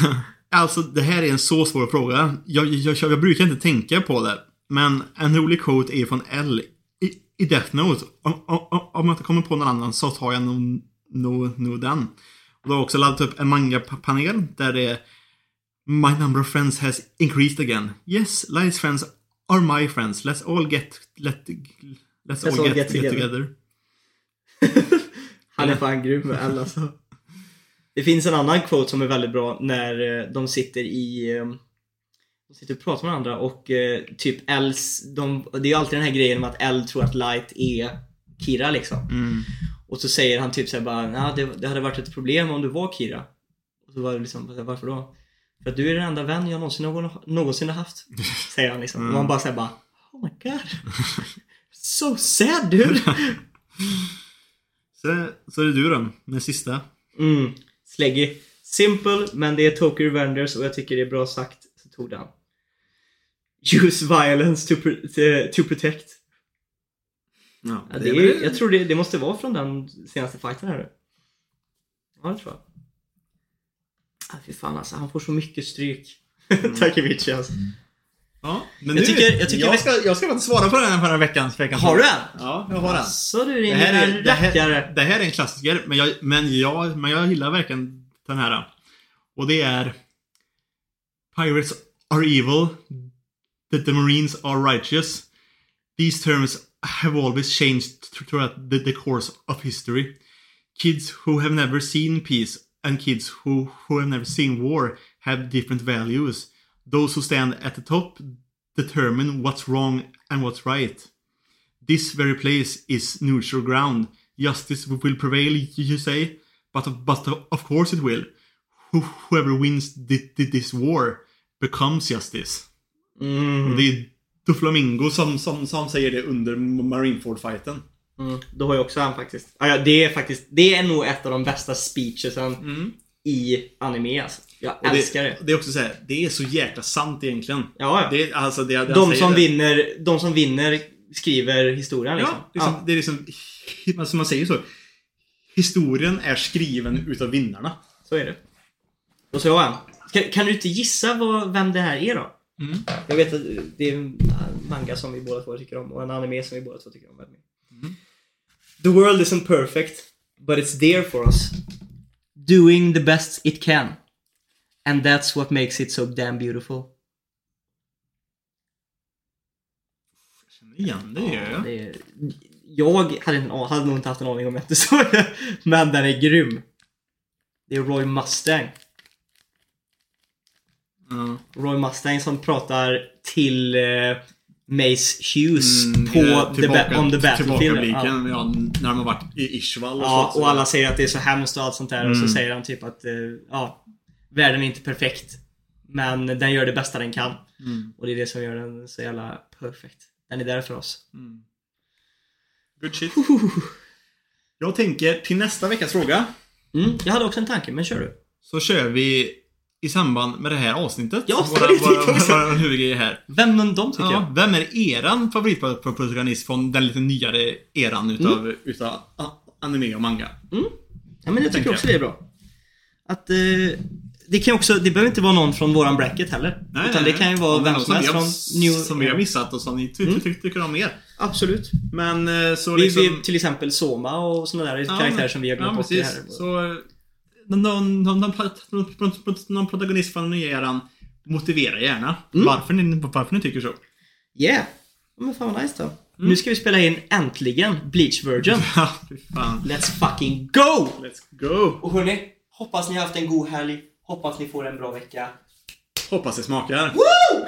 alltså, det här är en så svår fråga. Jag, jag, jag, jag brukar inte tänka på det. Men en rolig quote är från L i, i Death Note. Om, om, om jag inte kommer på någon annan så tar jag nog, nog, nog den. Och då har jag också laddat upp en manga-panel där det är My number of friends has increased again. Yes, Lies friends are my friends. Let's all get... Let, let's, all, get, get together. Han är fan grym med L alltså. Det finns en annan quote som är väldigt bra när eh, de sitter i eh, De sitter och pratar med varandra och eh, typ Els, de, det är ju alltid den här grejen med att L tror att Light är Kira liksom. Mm. Och så säger han typ såhär bara nah, det, det hade varit ett problem om du var Kira. Och så var det liksom, varför då? För att du är den enda vän jag någonsin, någon, någonsin har haft. Säger han liksom. Och man bara säger bara Oh my god. So sad dude. Så, så är det du då, den sista. Mm. Släggig. Simple, men det är Tokyo Revengers och jag tycker det är bra sagt. Så tog det han. Use violence to, pr- to protect. Ja, Ja, det är, jag tror det, det måste vara från den senaste fighten här nu. Ja, det tror jag. Ah, fy fan alltså, han får så mycket stryk. Takevichi alltså. Ja, men Jag nu, tycker- jag tycker jag, vi- ska, jag ska faktiskt svara på den här förra veckans, veckans Har du fråga. en? Ja, jag har en. Så du din Det här, är, det, här, det här är en klassiker, men jag, men, jag, men jag gillar verkligen den här. Och det är Pirates are evil, that the Marines are righteous. These terms have always changed throughout the, the course of history. Kids who have never seen peace and kids who, who have never seen war have different values. Those who stand at the top determine what's wrong and what's right. This very place is neutral ground. Justice will prevail, you say, but but of course it will. Who, whoever wins thi- thi- this war becomes justice. Mm. Är Doflamingo som, som, som säger det under Marineford-fighten. Mm. Då har jag också han faktiskt. Ja, ja, det är faktiskt, det är nog ett av de bästa speechesen i anime alltså. Jag Och älskar det. Det är också så här, det är så jäkla sant egentligen. Ja, ja. Det alltså, det, det han De som, det. vinner, de som vinner skriver historien liksom. Ja, det är, som, det är liksom, alltså man säger så. Historien är skriven utav vinnarna. Så är det. Och så har en. Kan, kan du inte gissa vad, vem det här är då? Mm. Jag vet att det är en manga som vi båda två tycker om och en anime som vi båda två tycker om väldigt mycket. The world isn't perfect, but it's there for us. Doing the best it can. And that's what makes it so damn beautiful. Igen, det gör jag. Det är, jag hade, en, hade nog inte haft en aning om jag inte såg det. Men den är grym. Det är Roy Mustang. Ja. Roy Mustang som pratar till eh, Mace Hughes Mm, på eh, the ba- on the battlefield. Ja. ja. när de har varit i Ishval och Ja, så. och alla säger att det är så hemskt och allt sånt där och så Mm. säger han typ att eh, ja, världen är inte perfekt. Men den gör det bästa den kan. Mm. Och det är det som gör den så jävla perfekt. Den är där för oss. Good shit. Jag tänker till nästa veckas fråga. Mm, jag hade också en tanke, men kör du. Så kör vi i samband med det här avsnittet. Ja, våra, det jag våra, också. våra huvudgrejer här. Vem men de tycker Ja, jag. vem är eran favoritprotagonist från den lite nyare eran utav, Mm. utav anime och manga? Ja, men jag tycker tänker också det är bra. Att eh, det kan också, det behöver inte vara någon från våran bracket heller. utan det kan ju vara vem som helst från New... Som vi har missat och som ni ty Mm. ty tycker om mer. Absolut. Men eh, så Vi, liksom... vi, till exempel Soma och sådana där karaktärer som vi har glömt ja, bort här. Så... Någon, någon, någon, någon, protagonist från den nya eran Motivera gärna Mm. varför, ni, varför ni tycker så. Yeah! Men fan vad nice då. Mm. Nu ska vi spela in äntligen Bleach Virgin. Ja, fy fan. Let's fucking go! Let's go! Och hörni, hoppas ni har haft en god helg. Hoppas ni får en bra vecka. Hoppas det smakar. Woo!